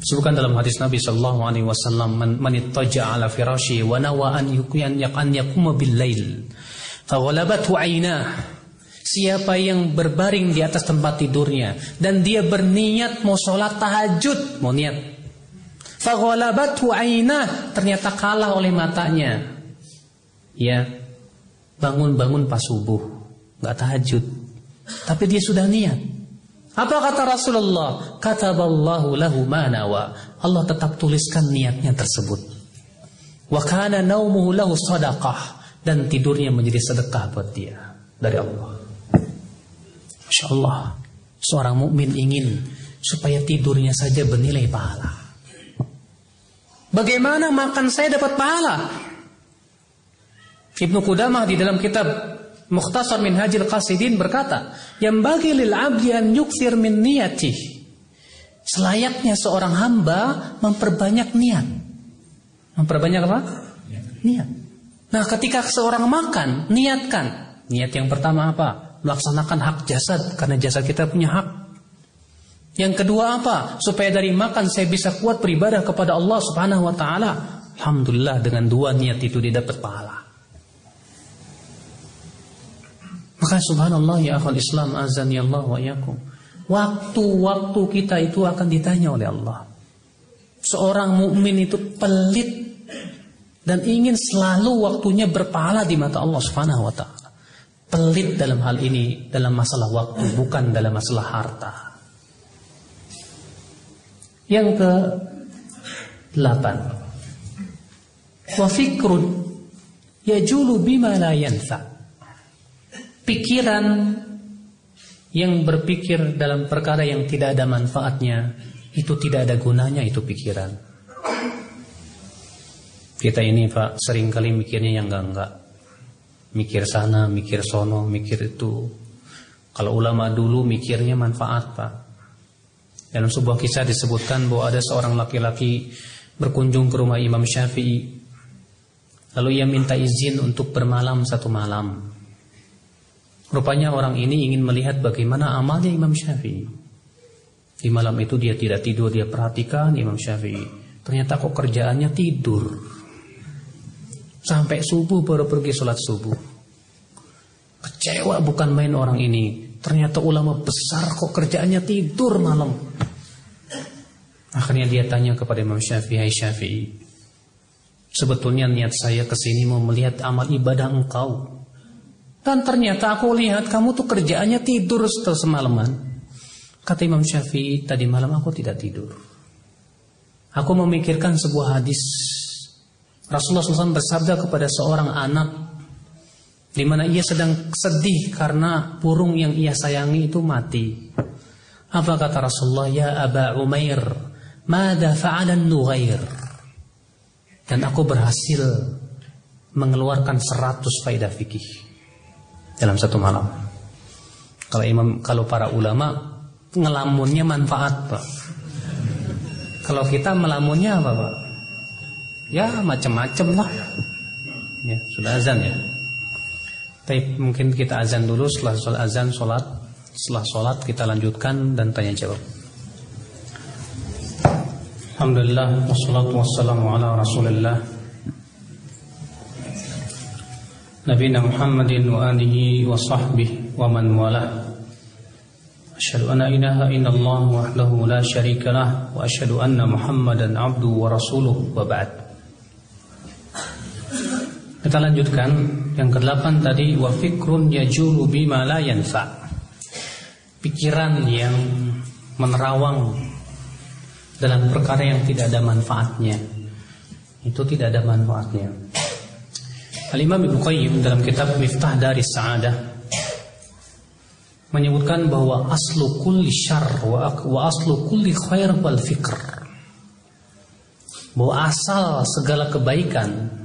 Sebutkan dalam hadis Nabi sallallahu alaihi wasallam man ala firashi wa nawa an yuqyan yaqan yaquma bil lail faghalabathu aynah Siapa yang berbaring di atas tempat tidurnya dan dia berniat mau sholat tahajud, mau niat. Faghalabathu aynah ternyata kalah oleh matanya. Ya, bangun-bangun pas subuh, nggak tahajud. Tapi dia sudah niat. Apa kata Rasulullah? Kataballahu lahu ma nawa. Allah tetap tuliskan niatnya tersebut. Wa kana naumuhu lahu sadaqah dan tidurnya menjadi sedekah buat dia dari Allah. Masya Allah, seorang mukmin ingin supaya tidurnya saja bernilai pahala. Bagaimana makan saya dapat pahala? Ibnu Qudamah di dalam kitab Mukhtasar min Hajil Qasidin berkata, yang bagi lil abdi an yukthir min niyati. Selayaknya seorang hamba memperbanyak niat. Memperbanyak apa? Niat. Nah, ketika seorang makan, niatkan. Niat yang pertama apa? Melaksanakan hak jasad karena jasad kita punya hak. Yang kedua apa? Supaya dari makan saya bisa kuat beribadah kepada Allah Subhanahu wa taala. Alhamdulillah dengan dua niat itu didapat pahala. Maka subhanallah ya akhal Islam azan ya Allah wa yakum. Waktu-waktu kita itu akan ditanya oleh Allah. Seorang mukmin itu pelit dan ingin selalu waktunya berpahala di mata Allah Subhanahu wa taala. Pelit dalam hal ini dalam masalah waktu bukan dalam masalah harta. Yang ke delapan. Wa fikrun yajulu bima la pikiran yang berpikir dalam perkara yang tidak ada manfaatnya itu tidak ada gunanya itu pikiran kita ini Pak sering kali mikirnya yang enggak-enggak mikir sana mikir sono mikir itu kalau ulama dulu mikirnya manfaat Pak dalam sebuah kisah disebutkan bahwa ada seorang laki-laki berkunjung ke rumah Imam Syafi'i lalu ia minta izin untuk bermalam satu malam Rupanya orang ini ingin melihat bagaimana amalnya Imam Syafi'i. Di malam itu dia tidak tidur, dia perhatikan Imam Syafi'i. Ternyata kok kerjaannya tidur. Sampai subuh baru pergi sholat subuh. Kecewa bukan main orang ini. Ternyata ulama besar kok kerjaannya tidur malam. Akhirnya dia tanya kepada Imam Syafi'i, Syafi'i. Sebetulnya niat saya ke sini mau melihat amal ibadah engkau. Dan ternyata aku lihat kamu tuh kerjaannya tidur setelah semalaman. Kata Imam Syafi'i, tadi malam aku tidak tidur. Aku memikirkan sebuah hadis. Rasulullah SAW bersabda kepada seorang anak di mana ia sedang sedih karena burung yang ia sayangi itu mati. Apa kata Rasulullah? Ya Aba Umair, mada fa'alan nughair. Dan aku berhasil mengeluarkan seratus faidah fikih dalam satu malam. Kalau imam, kalau para ulama ngelamunnya manfaat, Pak. Kalau kita melamunnya apa, Pak? Ya macam-macam lah. Ya, sudah azan ya. Tapi mungkin kita azan dulu setelah sholat azan sholat setelah sholat kita lanjutkan dan tanya jawab. Alhamdulillah wassalatu wassalamu ala Rasulillah Nabi Muhammadin wa alihi wa sahbihi wa man walah أشهد أن لا إله la الله وحده لا شريك له وأشهد أن محمدا kita lanjutkan yang kedelapan tadi wa fikrun yajulu bima la yanfa. Pikiran yang menerawang dalam perkara yang tidak ada manfaatnya. Itu tidak ada manfaatnya. Al-Imam Ibnu Qayyim dalam kitab Miftah dari Sa'adah menyebutkan bahwa aslu kulli syar wa, wa aslu kulli khair wal fikr. Bahwa asal segala kebaikan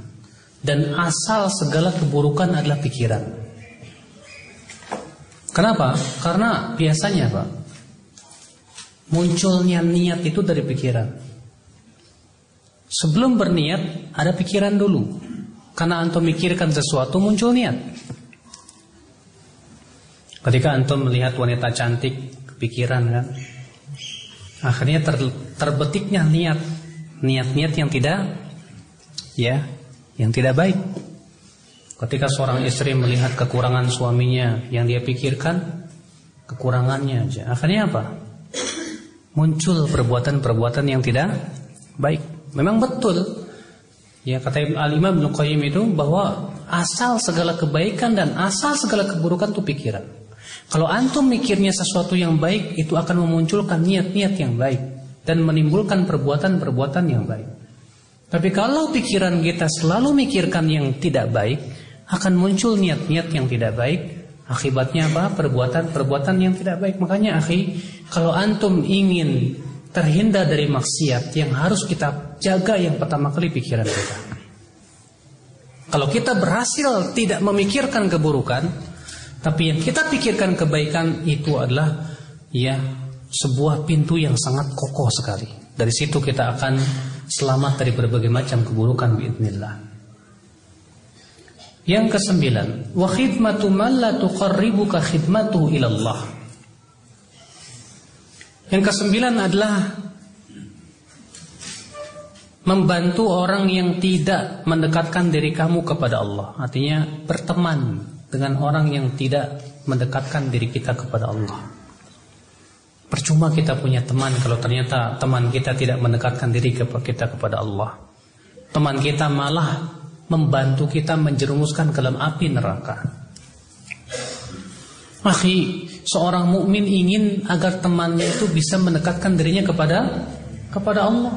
dan asal segala keburukan adalah pikiran. Kenapa? Karena biasanya, Pak, munculnya niat itu dari pikiran. Sebelum berniat ada pikiran dulu. Karena antum mikirkan sesuatu muncul niat. Ketika antum melihat wanita cantik, kepikiran kan. Akhirnya ter, terbetiknya niat, niat-niat yang tidak ya, yang tidak baik. Ketika seorang istri melihat kekurangan suaminya yang dia pikirkan kekurangannya aja. Akhirnya apa? Muncul perbuatan-perbuatan yang tidak baik. Memang betul Ya kata Al-Imam Ibn Qayyim itu bahwa asal segala kebaikan dan asal segala keburukan itu pikiran. Kalau antum mikirnya sesuatu yang baik itu akan memunculkan niat-niat yang baik dan menimbulkan perbuatan-perbuatan yang baik. Tapi kalau pikiran kita selalu mikirkan yang tidak baik, akan muncul niat-niat yang tidak baik. Akibatnya apa? Perbuatan-perbuatan yang tidak baik. Makanya akhi, kalau antum ingin terhindar dari maksiat yang harus kita jaga yang pertama kali pikiran kita. Kalau kita berhasil tidak memikirkan keburukan, tapi yang kita pikirkan kebaikan itu adalah ya sebuah pintu yang sangat kokoh sekali. Dari situ kita akan selamat dari berbagai macam keburukan biidznillah. Yang kesembilan, wa khidmatu man la tuqarribuka khidmatuhu ilallah. Yang kesembilan adalah membantu orang yang tidak mendekatkan diri kamu kepada Allah. Artinya berteman dengan orang yang tidak mendekatkan diri kita kepada Allah. Percuma kita punya teman kalau ternyata teman kita tidak mendekatkan diri kita kepada Allah. Teman kita malah membantu kita menjerumuskan ke dalam api neraka. Akhi, seorang mukmin ingin agar temannya itu bisa mendekatkan dirinya kepada kepada Allah.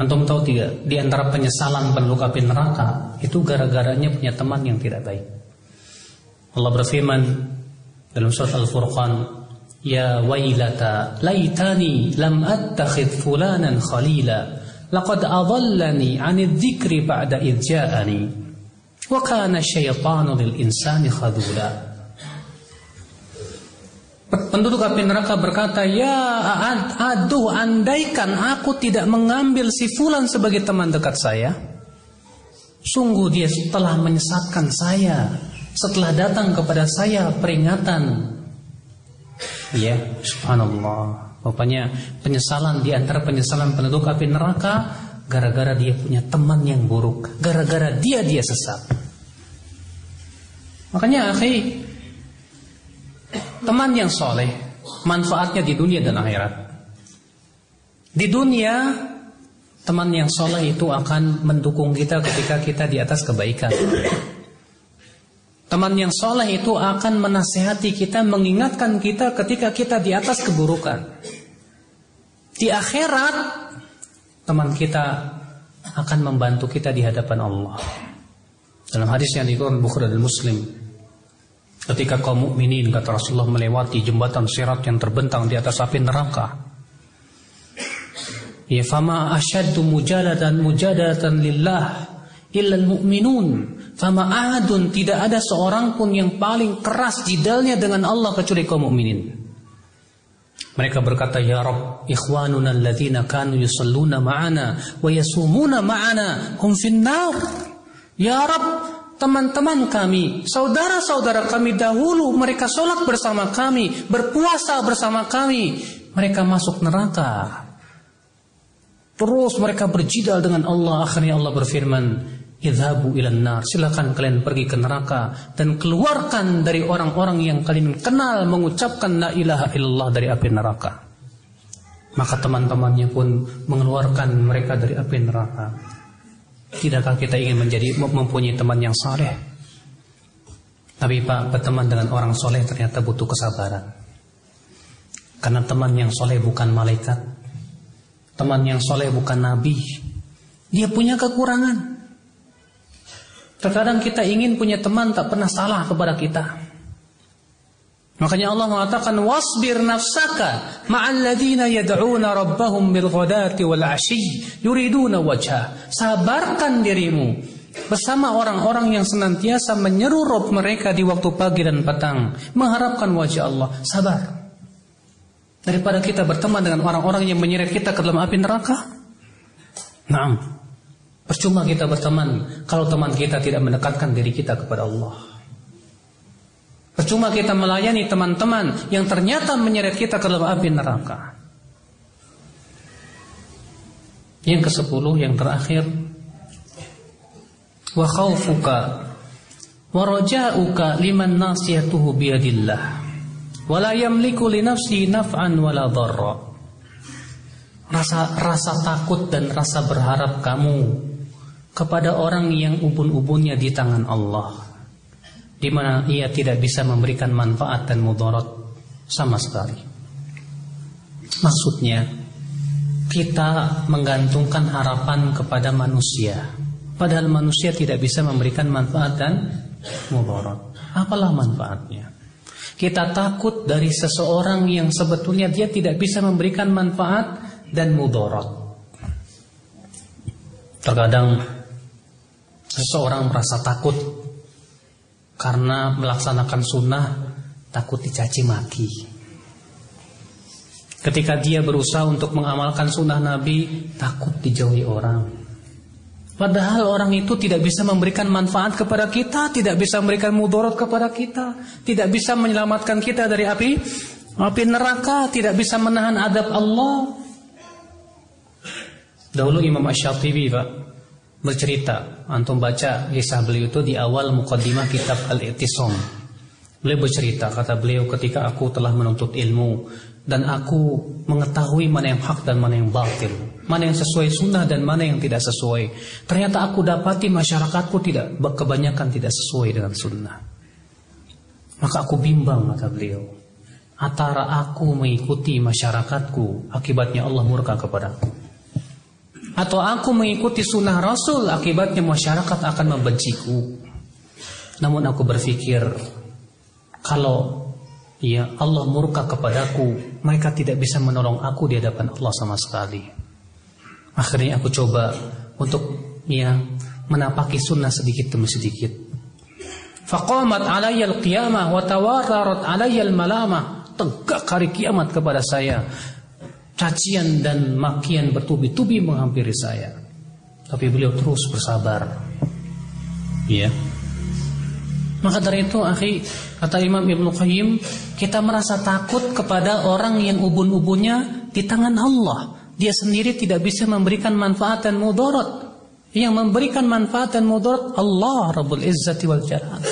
Antum tahu tidak? Di antara penyesalan penduduk api neraka itu gara-garanya punya teman yang tidak baik. Allah berfirman dalam surat Al-Furqan, "Ya wailata, laitani lam attakhid fulanan khalila, laqad adallani 'anil dzikri ba'da idh ja'ani, wa kana syaitanu lil insani khadula." Penduduk api neraka berkata, Ya aduh andaikan aku tidak mengambil si fulan sebagai teman dekat saya. Sungguh dia telah menyesatkan saya setelah datang kepada saya peringatan. Ya, subhanallah. Rupanya penyesalan di antara penyesalan penduduk api neraka gara-gara dia punya teman yang buruk, gara-gara dia dia sesat. Makanya akhi, Teman yang soleh manfaatnya di dunia dan akhirat. Di dunia teman yang soleh itu akan mendukung kita ketika kita di atas kebaikan. Teman yang soleh itu akan menasehati kita, mengingatkan kita ketika kita di atas keburukan. Di akhirat, teman kita akan membantu kita di hadapan Allah. Dalam hadis yang dikeluarkan Bukhari dan Muslim, Ketika kaum mukminin kata Rasulullah melewati jembatan sirat yang terbentang di atas api neraka. Ya fama asyaddu mujadatan mujadatan lillah illa mu'minun. Fama ahadun tidak ada seorang pun yang paling keras jidalnya dengan Allah kecuali kaum mukminin. Mereka berkata, Ya Rabb, ikhwanuna alladhina kanu yusalluna ma'ana wa yasumuna ma'ana hum finnar. Ya Rabb, teman-teman kami, saudara-saudara kami dahulu mereka sholat bersama kami, berpuasa bersama kami, mereka masuk neraka. Terus mereka berjidal dengan Allah. Akhirnya Allah berfirman, Idhabu ilan nar. Silakan kalian pergi ke neraka dan keluarkan dari orang-orang yang kalian kenal mengucapkan la ilaha illallah dari api neraka. Maka teman-temannya pun mengeluarkan mereka dari api neraka. Tidakkah kita ingin menjadi mempunyai teman yang soleh? Tapi Pak, berteman dengan orang soleh ternyata butuh kesabaran. Karena teman yang soleh bukan malaikat. Teman yang soleh bukan nabi. Dia punya kekurangan. Terkadang kita ingin punya teman tak pernah salah kepada kita. Makanya Allah mengatakan wasbir nafsaka ma'al ladina yad'una rabbahum bil ghadati wal 'ashi yuriduna wajha. Sabarkan dirimu bersama orang-orang yang senantiasa menyeru Rob mereka di waktu pagi dan petang mengharapkan wajah Allah. Sabar. Daripada kita berteman dengan orang-orang yang menyeret kita ke dalam api neraka. Naam. Percuma kita berteman kalau teman kita tidak mendekatkan diri kita kepada Allah. Percuma kita melayani teman-teman yang ternyata menyeret kita ke dalam api neraka. Yang ke sepuluh, yang terakhir, wa khawfuka wa raja'uka liman nasiyatuhu biyadillah wa la yamliku li nafsi naf'an wala dharra. Rasa rasa takut dan rasa berharap kamu kepada orang yang ubun-ubunnya di tangan Allah di mana ia tidak bisa memberikan manfaat dan mudarat sama sekali. Maksudnya, kita menggantungkan harapan kepada manusia, padahal manusia tidak bisa memberikan manfaat dan mudarat. Apalah manfaatnya? Kita takut dari seseorang yang sebetulnya dia tidak bisa memberikan manfaat dan mudarat. Terkadang seseorang merasa takut karena melaksanakan sunnah takut dicaci maki. Ketika dia berusaha untuk mengamalkan sunnah Nabi, takut dijauhi orang. Padahal orang itu tidak bisa memberikan manfaat kepada kita, tidak bisa memberikan mudorot kepada kita, tidak bisa menyelamatkan kita dari api api neraka, tidak bisa menahan adab Allah. Dahulu Imam Ash-Shatibi, Pak, bercerita, antum baca kisah beliau itu di awal mukaddimah kitab Al-I'tisam. Beliau bercerita, kata beliau ketika aku telah menuntut ilmu dan aku mengetahui mana yang hak dan mana yang batil, mana yang sesuai sunnah dan mana yang tidak sesuai. Ternyata aku dapati masyarakatku tidak kebanyakan tidak sesuai dengan sunnah. Maka aku bimbang kata beliau. Antara aku mengikuti masyarakatku, akibatnya Allah murka kepadaku atau aku mengikuti sunnah Rasul akibatnya masyarakat akan membenciku. Namun aku berpikir kalau ya Allah murka kepadaku, mereka tidak bisa menolong aku di hadapan Allah sama sekali. Akhirnya aku coba untuk ya menapaki sunnah sedikit demi sedikit. Faqamat alayya al-qiyamah wa tawarrarat alayya al-malamah. Tegak hari kiamat kepada saya cacian dan makian bertubi-tubi menghampiri saya. Tapi beliau terus bersabar. Ya. Maka dari itu, akhi, kata Imam Ibn Qayyim, kita merasa takut kepada orang yang ubun-ubunnya di tangan Allah. Dia sendiri tidak bisa memberikan manfaat dan mudarat. Yang memberikan manfaat dan mudarat Allah Rabbul Izzati wal Jalal.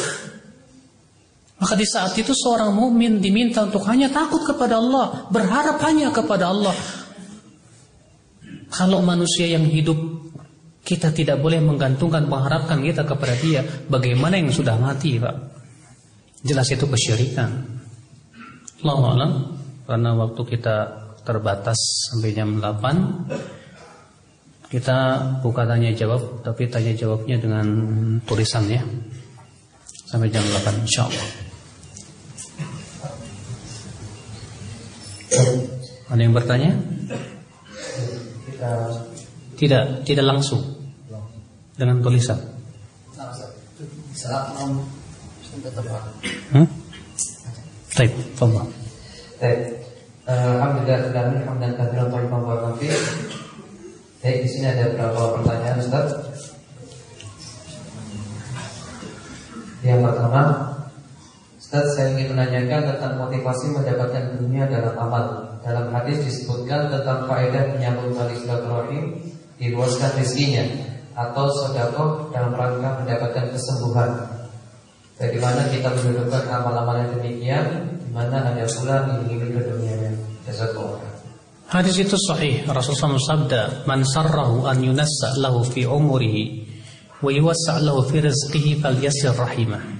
Maka di saat itu seorang mukmin diminta untuk hanya takut kepada Allah, berharap hanya kepada Allah. Kalau manusia yang hidup kita tidak boleh menggantungkan mengharapkan kita kepada dia, bagaimana yang sudah mati, Pak? Jelas itu kesyirikan. Allah alam, karena waktu kita terbatas sampai jam 8 kita buka tanya jawab tapi tanya jawabnya dengan tulisan ya sampai jam 8 insyaallah Ada yang bertanya? Tidak, tidak langsung. Dengan tulisan. Hmm? Baik, tolong. Baik. Alhamdulillah sekali hamdan katsiran thayyiban mubarakan Baik, di sini ada beberapa pertanyaan Ustaz. Yang pertama, Ustaz saya ingin menanyakan tentang motivasi mendapatkan dunia dalam amal. Dalam hadis disebutkan tentang faedah menyambung tali silaturahim Diluaskan rezekinya Atau sodakoh dalam rangka mendapatkan kesembuhan. Bagaimana kita mendudukkan amal-amal yang demikian di mana ada pula ingin dunia Jazakallah Hadis itu sahih. Rasulullah sabda Man sarrahu an yunassa lahu fi umurihi Wa yuwassa lahu fi rizqihi fal yasir rahimah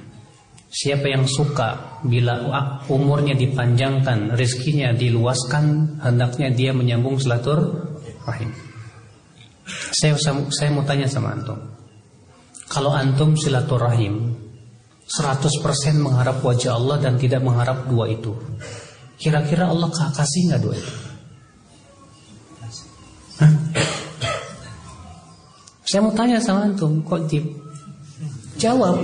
Siapa yang suka bila umurnya dipanjangkan, rezekinya diluaskan, hendaknya dia menyambung selatur rahim. Saya, saya mau tanya sama antum. Kalau antum silaturahim 100% mengharap wajah Allah dan tidak mengharap dua itu. Kira-kira Allah kasih nggak dua itu? Hah? Saya mau tanya sama antum, kok di jawab?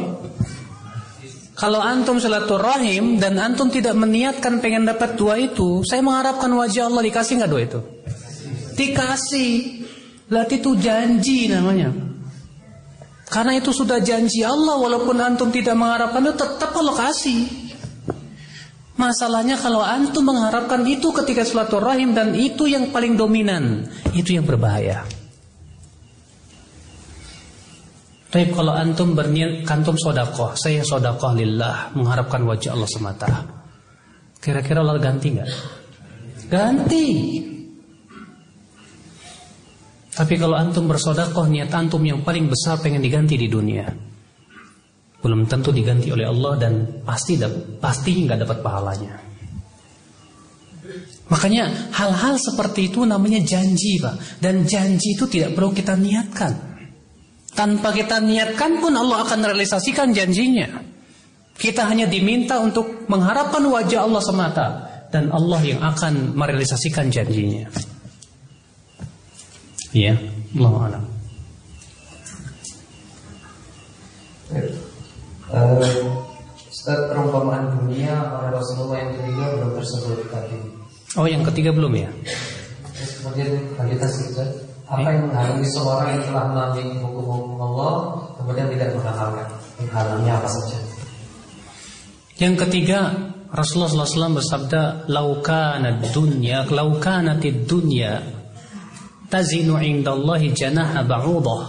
Kalau antum silaturahim dan antum tidak meniatkan pengen dapat dua itu, saya mengharapkan wajah Allah dikasih nggak dua itu? Dikasih. Berarti itu janji namanya. Karena itu sudah janji Allah walaupun antum tidak mengharapkan itu tetap Allah kasih. Masalahnya kalau antum mengharapkan itu ketika silaturahim dan itu yang paling dominan, itu yang berbahaya. Tapi kalau antum berniat kantum sodakoh, saya sodakoh lillah, mengharapkan wajah Allah semata. Kira-kira Allah ganti nggak? Ganti. Tapi kalau antum bersodakoh niat antum yang paling besar pengen diganti di dunia. Belum tentu diganti oleh Allah dan pasti pasti nggak dapat pahalanya. Makanya hal-hal seperti itu namanya janji Pak. Dan janji itu tidak perlu kita niatkan. Tanpa kita niatkan pun Allah akan realisasikan janjinya. Kita hanya diminta untuk mengharapkan wajah Allah semata. Dan Allah yang akan merealisasikan janjinya. Iya, Allah alam. Uh, Ustaz perumpamaan dunia oleh Rasulullah yang ketiga belum tersebut tadi. Oh yang ketiga belum ya? Terus kemudian lanjutan Ustaz. Apa yang menghalangi seorang yang telah mengambil hukum-hukum Allah kemudian tidak mengamalkan? Menghalangnya apa saja? Yang ketiga Rasulullah SAW bersabda, "Laukana dunya, laukana dunya tazinu indallahi janaha ba'udah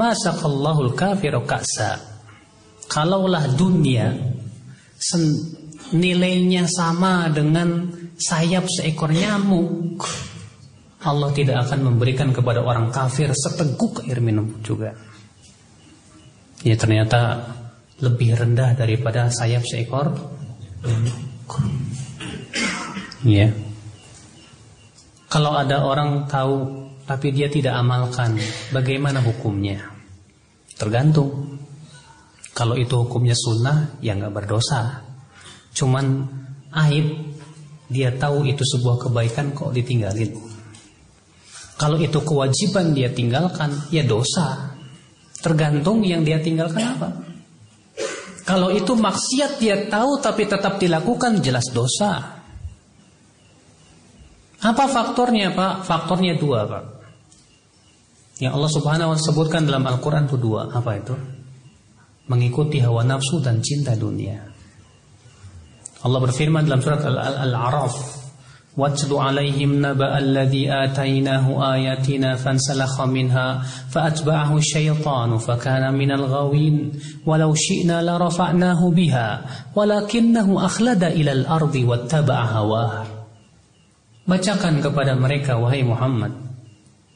ma saqallahu al-kafiru ka'sa kalaulah dunia nilainya sama dengan sayap seekor nyamuk Allah tidak akan memberikan kepada orang kafir seteguk air minum juga ya ternyata lebih rendah daripada sayap seekor ya kalau ada orang tahu tapi dia tidak amalkan, bagaimana hukumnya? Tergantung. Kalau itu hukumnya sunnah, ya nggak berdosa. Cuman aib, dia tahu itu sebuah kebaikan kok ditinggalin. Kalau itu kewajiban dia tinggalkan, ya dosa. Tergantung yang dia tinggalkan apa. Kalau itu maksiat dia tahu tapi tetap dilakukan jelas dosa. Apa faktornya Pak? Faktornya dua Pak. Yang Allah Subhanahu wa sebutkan dalam Al-Quran itu dua. Apa itu? Mengikuti hawa nafsu dan cinta dunia. Allah berfirman dalam surat Al-A'raf, واتل عليهم نبأ الذي آتيناه آياتنا فانسلخ منها فأتبعه الشيطان فكان من الغاوين ولو شئنا لرفعناه بها ولكنه أخلد إلى الأرض واتبع هواه Bacakan kepada mereka wahai Muhammad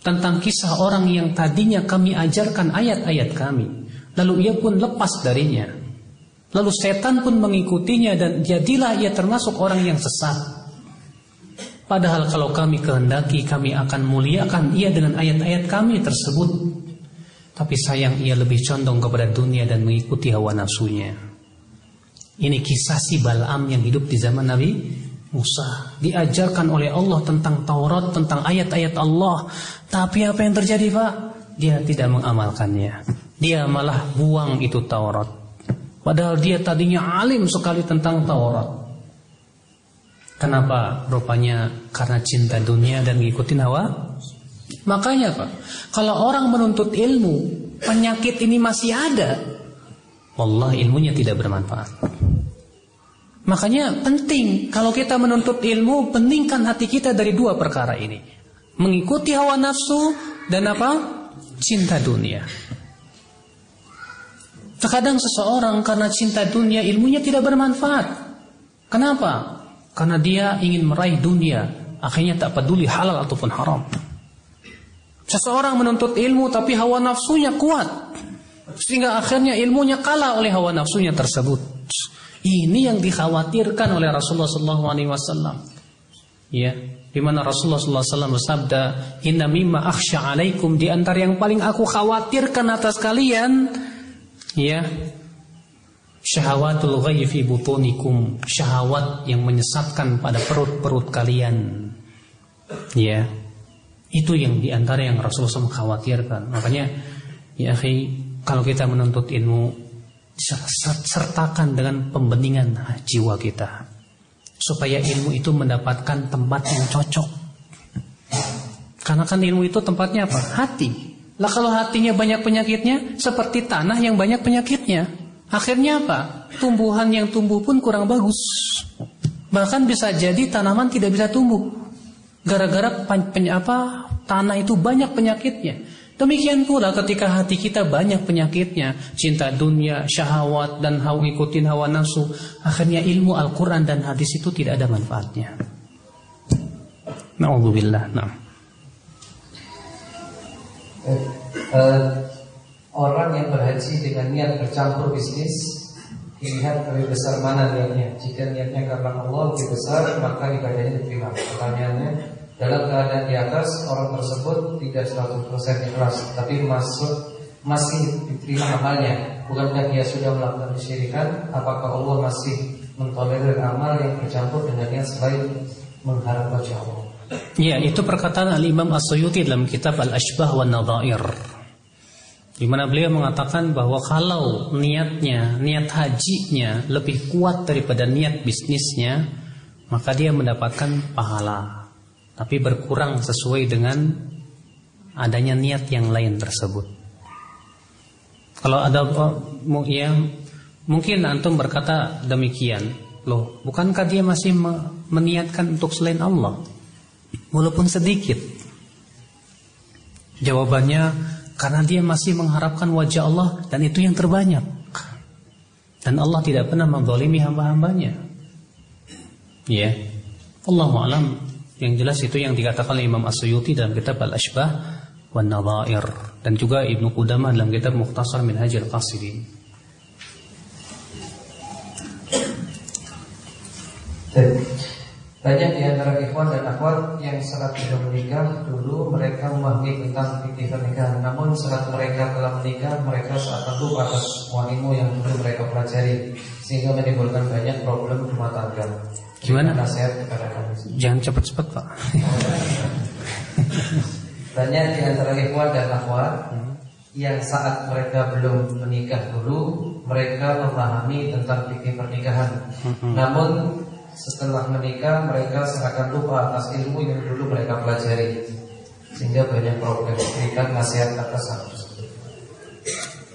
tentang kisah orang yang tadinya kami ajarkan ayat-ayat kami lalu ia pun lepas darinya lalu setan pun mengikutinya dan jadilah ia termasuk orang yang sesat padahal kalau kami kehendaki kami akan muliakan ia dengan ayat-ayat kami tersebut tapi sayang ia lebih condong kepada dunia dan mengikuti hawa nafsunya ini kisah si Balam yang hidup di zaman Nabi Musa diajarkan oleh Allah tentang Taurat, tentang ayat-ayat Allah. Tapi apa yang terjadi Pak? Dia tidak mengamalkannya. Dia malah buang itu Taurat. Padahal dia tadinya alim sekali tentang Taurat. Kenapa? Rupanya karena cinta dunia dan ngikutin hawa. Makanya Pak, kalau orang menuntut ilmu, penyakit ini masih ada. Allah ilmunya tidak bermanfaat. Makanya penting kalau kita menuntut ilmu pentingkan hati kita dari dua perkara ini. Mengikuti hawa nafsu dan apa? Cinta dunia. Terkadang seseorang karena cinta dunia ilmunya tidak bermanfaat. Kenapa? Karena dia ingin meraih dunia, akhirnya tak peduli halal ataupun haram. Seseorang menuntut ilmu tapi hawa nafsunya kuat. Sehingga akhirnya ilmunya kalah oleh hawa nafsunya tersebut. Ini yang dikhawatirkan oleh Rasulullah SAW. Ya, di mana Rasulullah SAW bersabda, Inna mimma akhsha alaikum di antara yang paling aku khawatirkan atas kalian, ya, syahawatul ghayyi fi butunikum, syahwat yang menyesatkan pada perut-perut kalian. Ya. Itu yang di antara yang Rasulullah SAW khawatirkan. Makanya, ya akhi, kalau kita menuntut ilmu, sertakan dengan pembeningan jiwa kita supaya ilmu itu mendapatkan tempat yang cocok. Karena kan ilmu itu tempatnya apa? Hati. Lah kalau hatinya banyak penyakitnya, seperti tanah yang banyak penyakitnya. Akhirnya apa? Tumbuhan yang tumbuh pun kurang bagus. Bahkan bisa jadi tanaman tidak bisa tumbuh. Gara-gara apa? Tanah itu banyak penyakitnya. Demikian pula ketika hati kita banyak penyakitnya, cinta dunia, syahwat dan hawa ikutin hawa nafsu, akhirnya ilmu Al-Qur'an dan hadis itu tidak ada manfaatnya. Nauzubillah. Nah. Uh, orang yang berhaji dengan niat bercampur bisnis dilihat lebih besar mana niatnya. Jika niatnya karena Allah lebih besar, maka ibadahnya diterima. Pertanyaannya, dalam keadaan di atas orang tersebut tidak 100% ikhlas tapi masuk masih diterima amalnya bukankah dia sudah melakukan kesyirikan apakah Allah masih mentolerir amal yang bercampur dengannya selain mengharap wajah Allah Ya itu perkataan Al-Imam As-Suyuti dalam kitab Al-Ashbah wa Nadair di mana beliau mengatakan bahwa kalau niatnya, niat hajinya lebih kuat daripada niat bisnisnya, maka dia mendapatkan pahala tapi berkurang sesuai dengan adanya niat yang lain tersebut. Kalau ada oh, ya mungkin antum berkata demikian, loh, bukankah dia masih meniatkan untuk selain Allah? Walaupun sedikit. Jawabannya karena dia masih mengharapkan wajah Allah dan itu yang terbanyak. Dan Allah tidak pernah menzalimi hamba-hambanya. Ya. Allah alam yang jelas itu yang dikatakan Imam As-Suyuti dalam kitab Al-Ashbah wa Nadhair dan juga Ibnu Qudamah dalam kitab Mukhtasar Minhajul Qasidin. Banyak di antara ikhwan dan akhwat yang saat belum menikah dulu mereka memahami tentang fikih pernikahan. Namun saat mereka telah menikah mereka seakan lupa atas ilmu yang dulu mereka pelajari sehingga menimbulkan banyak problem rumah tangga. Gimana? Nasihat kepada kami. Jangan cepat-cepat Pak. Banyak di antara ikhwan dan akhwat hmm. yang saat mereka belum menikah dulu mereka memahami tentang fikih pernikahan. Hmm. Namun setelah menikah mereka seakan lupa atas ilmu yang dulu mereka pelajari sehingga banyak problem. Berikan nasihat atas hal.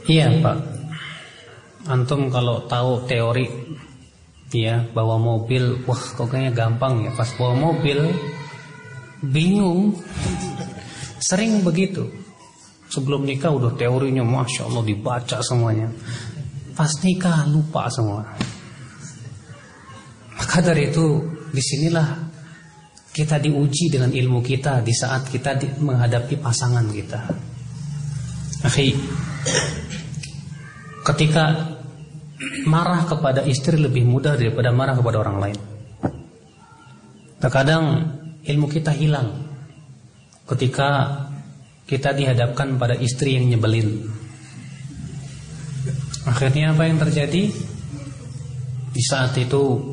Iya Pak. Antum kalau tahu teori ya bawa mobil wah kok kayaknya gampang ya pas bawa mobil bingung sering begitu sebelum nikah udah teorinya masya Allah dibaca semuanya pas nikah lupa semua maka dari itu di sinilah kita diuji dengan ilmu kita di saat kita menghadapi pasangan kita. Akhi, ketika marah kepada istri lebih mudah daripada marah kepada orang lain. Terkadang ilmu kita hilang ketika kita dihadapkan pada istri yang nyebelin. Akhirnya apa yang terjadi? Di saat itu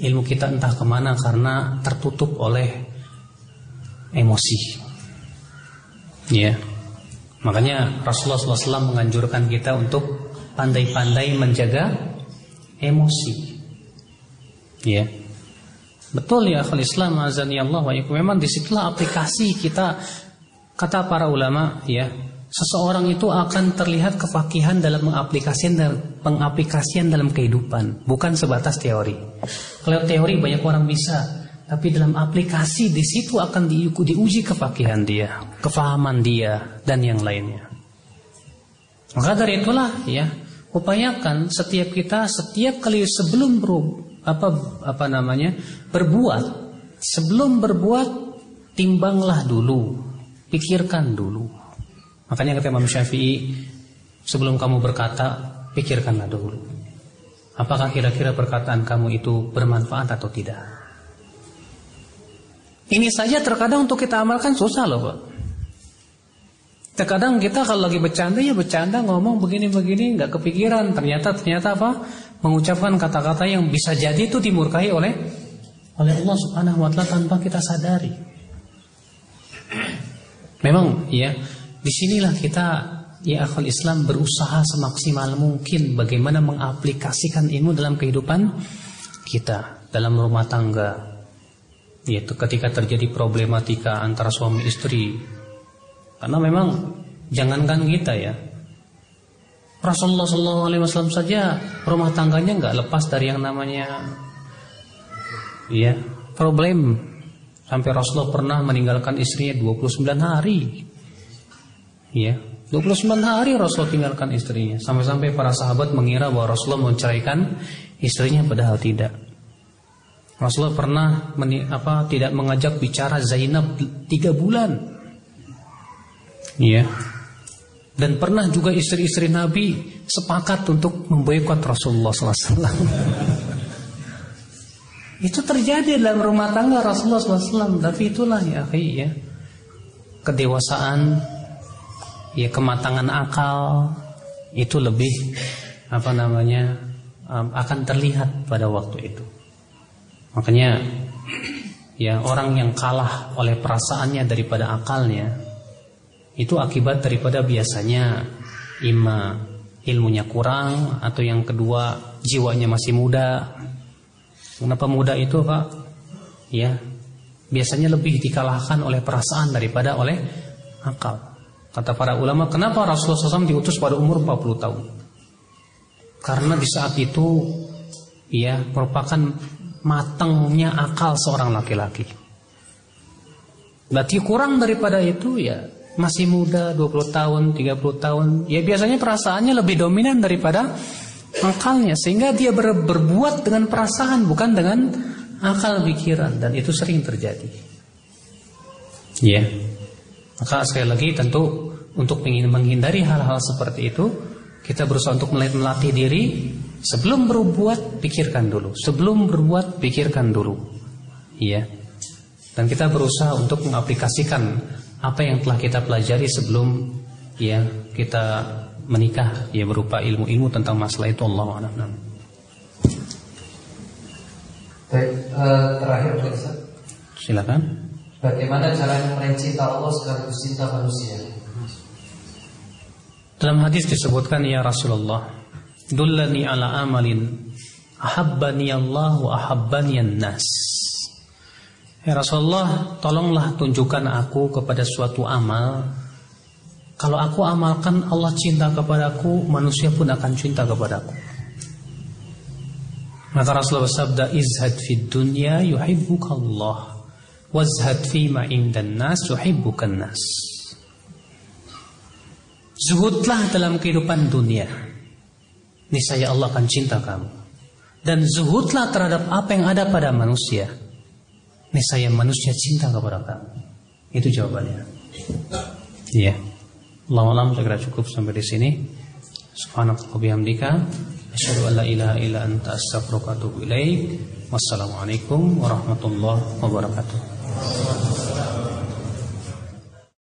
ilmu kita entah ke mana karena tertutup oleh emosi. Ya, makanya Rasulullah SAW menganjurkan kita untuk pandai-pandai menjaga emosi. Ya. Betul ya akhul Islam azani Allah wa Memang di situlah aplikasi kita kata para ulama ya. Seseorang itu akan terlihat kefakihan dalam mengaplikasikan dalam pengaplikasian dalam kehidupan, bukan sebatas teori. Kalau teori banyak orang bisa, tapi dalam aplikasi di situ akan diuji kefakihan dia, kefahaman dia dan yang lainnya. Maka dari itulah ya upayakan setiap kita setiap kali sebelum ber, apa apa namanya berbuat sebelum berbuat timbanglah dulu pikirkan dulu makanya kata Imam Syafi'i sebelum kamu berkata pikirkanlah dulu apakah kira-kira perkataan kamu itu bermanfaat atau tidak? Ini saja terkadang untuk kita amalkan susah loh Pak. Terkadang kita kalau lagi bercanda ya bercanda ngomong begini-begini nggak kepikiran. Ternyata ternyata apa? Mengucapkan kata-kata yang bisa jadi itu dimurkai oleh oleh Allah Subhanahu wa taala tanpa kita sadari. Memang ya di sinilah kita ya akal Islam berusaha semaksimal mungkin bagaimana mengaplikasikan ilmu dalam kehidupan kita dalam rumah tangga, yaitu ketika terjadi problematika antara suami istri. Karena memang jangankan kita ya. Rasulullah SAW saja rumah tangganya nggak lepas dari yang namanya ya problem. Sampai Rasulullah pernah meninggalkan istrinya 29 hari ya 29 hari Rasulullah tinggalkan istrinya sampai-sampai para sahabat mengira bahwa Rasulullah menceraikan istrinya padahal tidak Rasulullah pernah meni, apa tidak mengajak bicara Zainab tiga bulan. Ya. Dan pernah juga istri-istri Nabi sepakat untuk memboikot Rasulullah SAW. itu terjadi dalam rumah tangga Rasulullah SAW. Tapi itulah ya, ya kedewasaan, ya kematangan akal itu lebih apa namanya akan terlihat pada waktu itu. Makanya ya orang yang kalah oleh perasaannya daripada akalnya itu akibat daripada biasanya ima ilmunya kurang atau yang kedua jiwanya masih muda. Kenapa muda itu, Pak? Ya, biasanya lebih dikalahkan oleh perasaan daripada oleh akal. Kata para ulama, kenapa Rasulullah SAW diutus pada umur 40 tahun? Karena di saat itu ya merupakan matangnya akal seorang laki-laki. Berarti kurang daripada itu ya masih muda 20 tahun, 30 tahun. Ya biasanya perasaannya lebih dominan daripada akalnya sehingga dia ber, berbuat dengan perasaan bukan dengan akal pikiran dan itu sering terjadi. Ya. Maka sekali lagi tentu untuk ingin menghindari hal-hal seperti itu kita berusaha untuk melatih diri Sebelum berbuat pikirkan dulu. Sebelum berbuat pikirkan dulu. Iya. Dan kita berusaha untuk mengaplikasikan apa yang telah kita pelajari sebelum ya kita menikah ya berupa ilmu-ilmu tentang masalah itu Allah a'lam. Baik, uh, terakhir Ustaz. Silakan. Bagaimana caranya mencinta Allah sekaligus cinta manusia? Dalam hadis disebutkan ya Rasulullah dullani ala amalin ahabbani Allah wa ahabbani nas Ya Rasulullah tolonglah tunjukkan aku kepada suatu amal. Kalau aku amalkan Allah cinta kepadaku manusia pun akan cinta kepadaku. Maka Rasulullah bersabda izhad fid dunya yuhibbukallah wazhad fima indan nas yuhibbukan nas Zuhudlah dalam kehidupan dunia niscaya Allah akan cinta kamu. Dan zuhudlah terhadap apa yang ada pada manusia. Niscaya manusia cinta kepada kamu. Itu jawabannya. Iya. Allah alam saya kira cukup sampai di sini. Subhanallahi bihamdika asyhadu an la ilaha illa anta astaghfiruka wa atubu ilaik. Wassalamualaikum warahmatullahi wabarakatuh.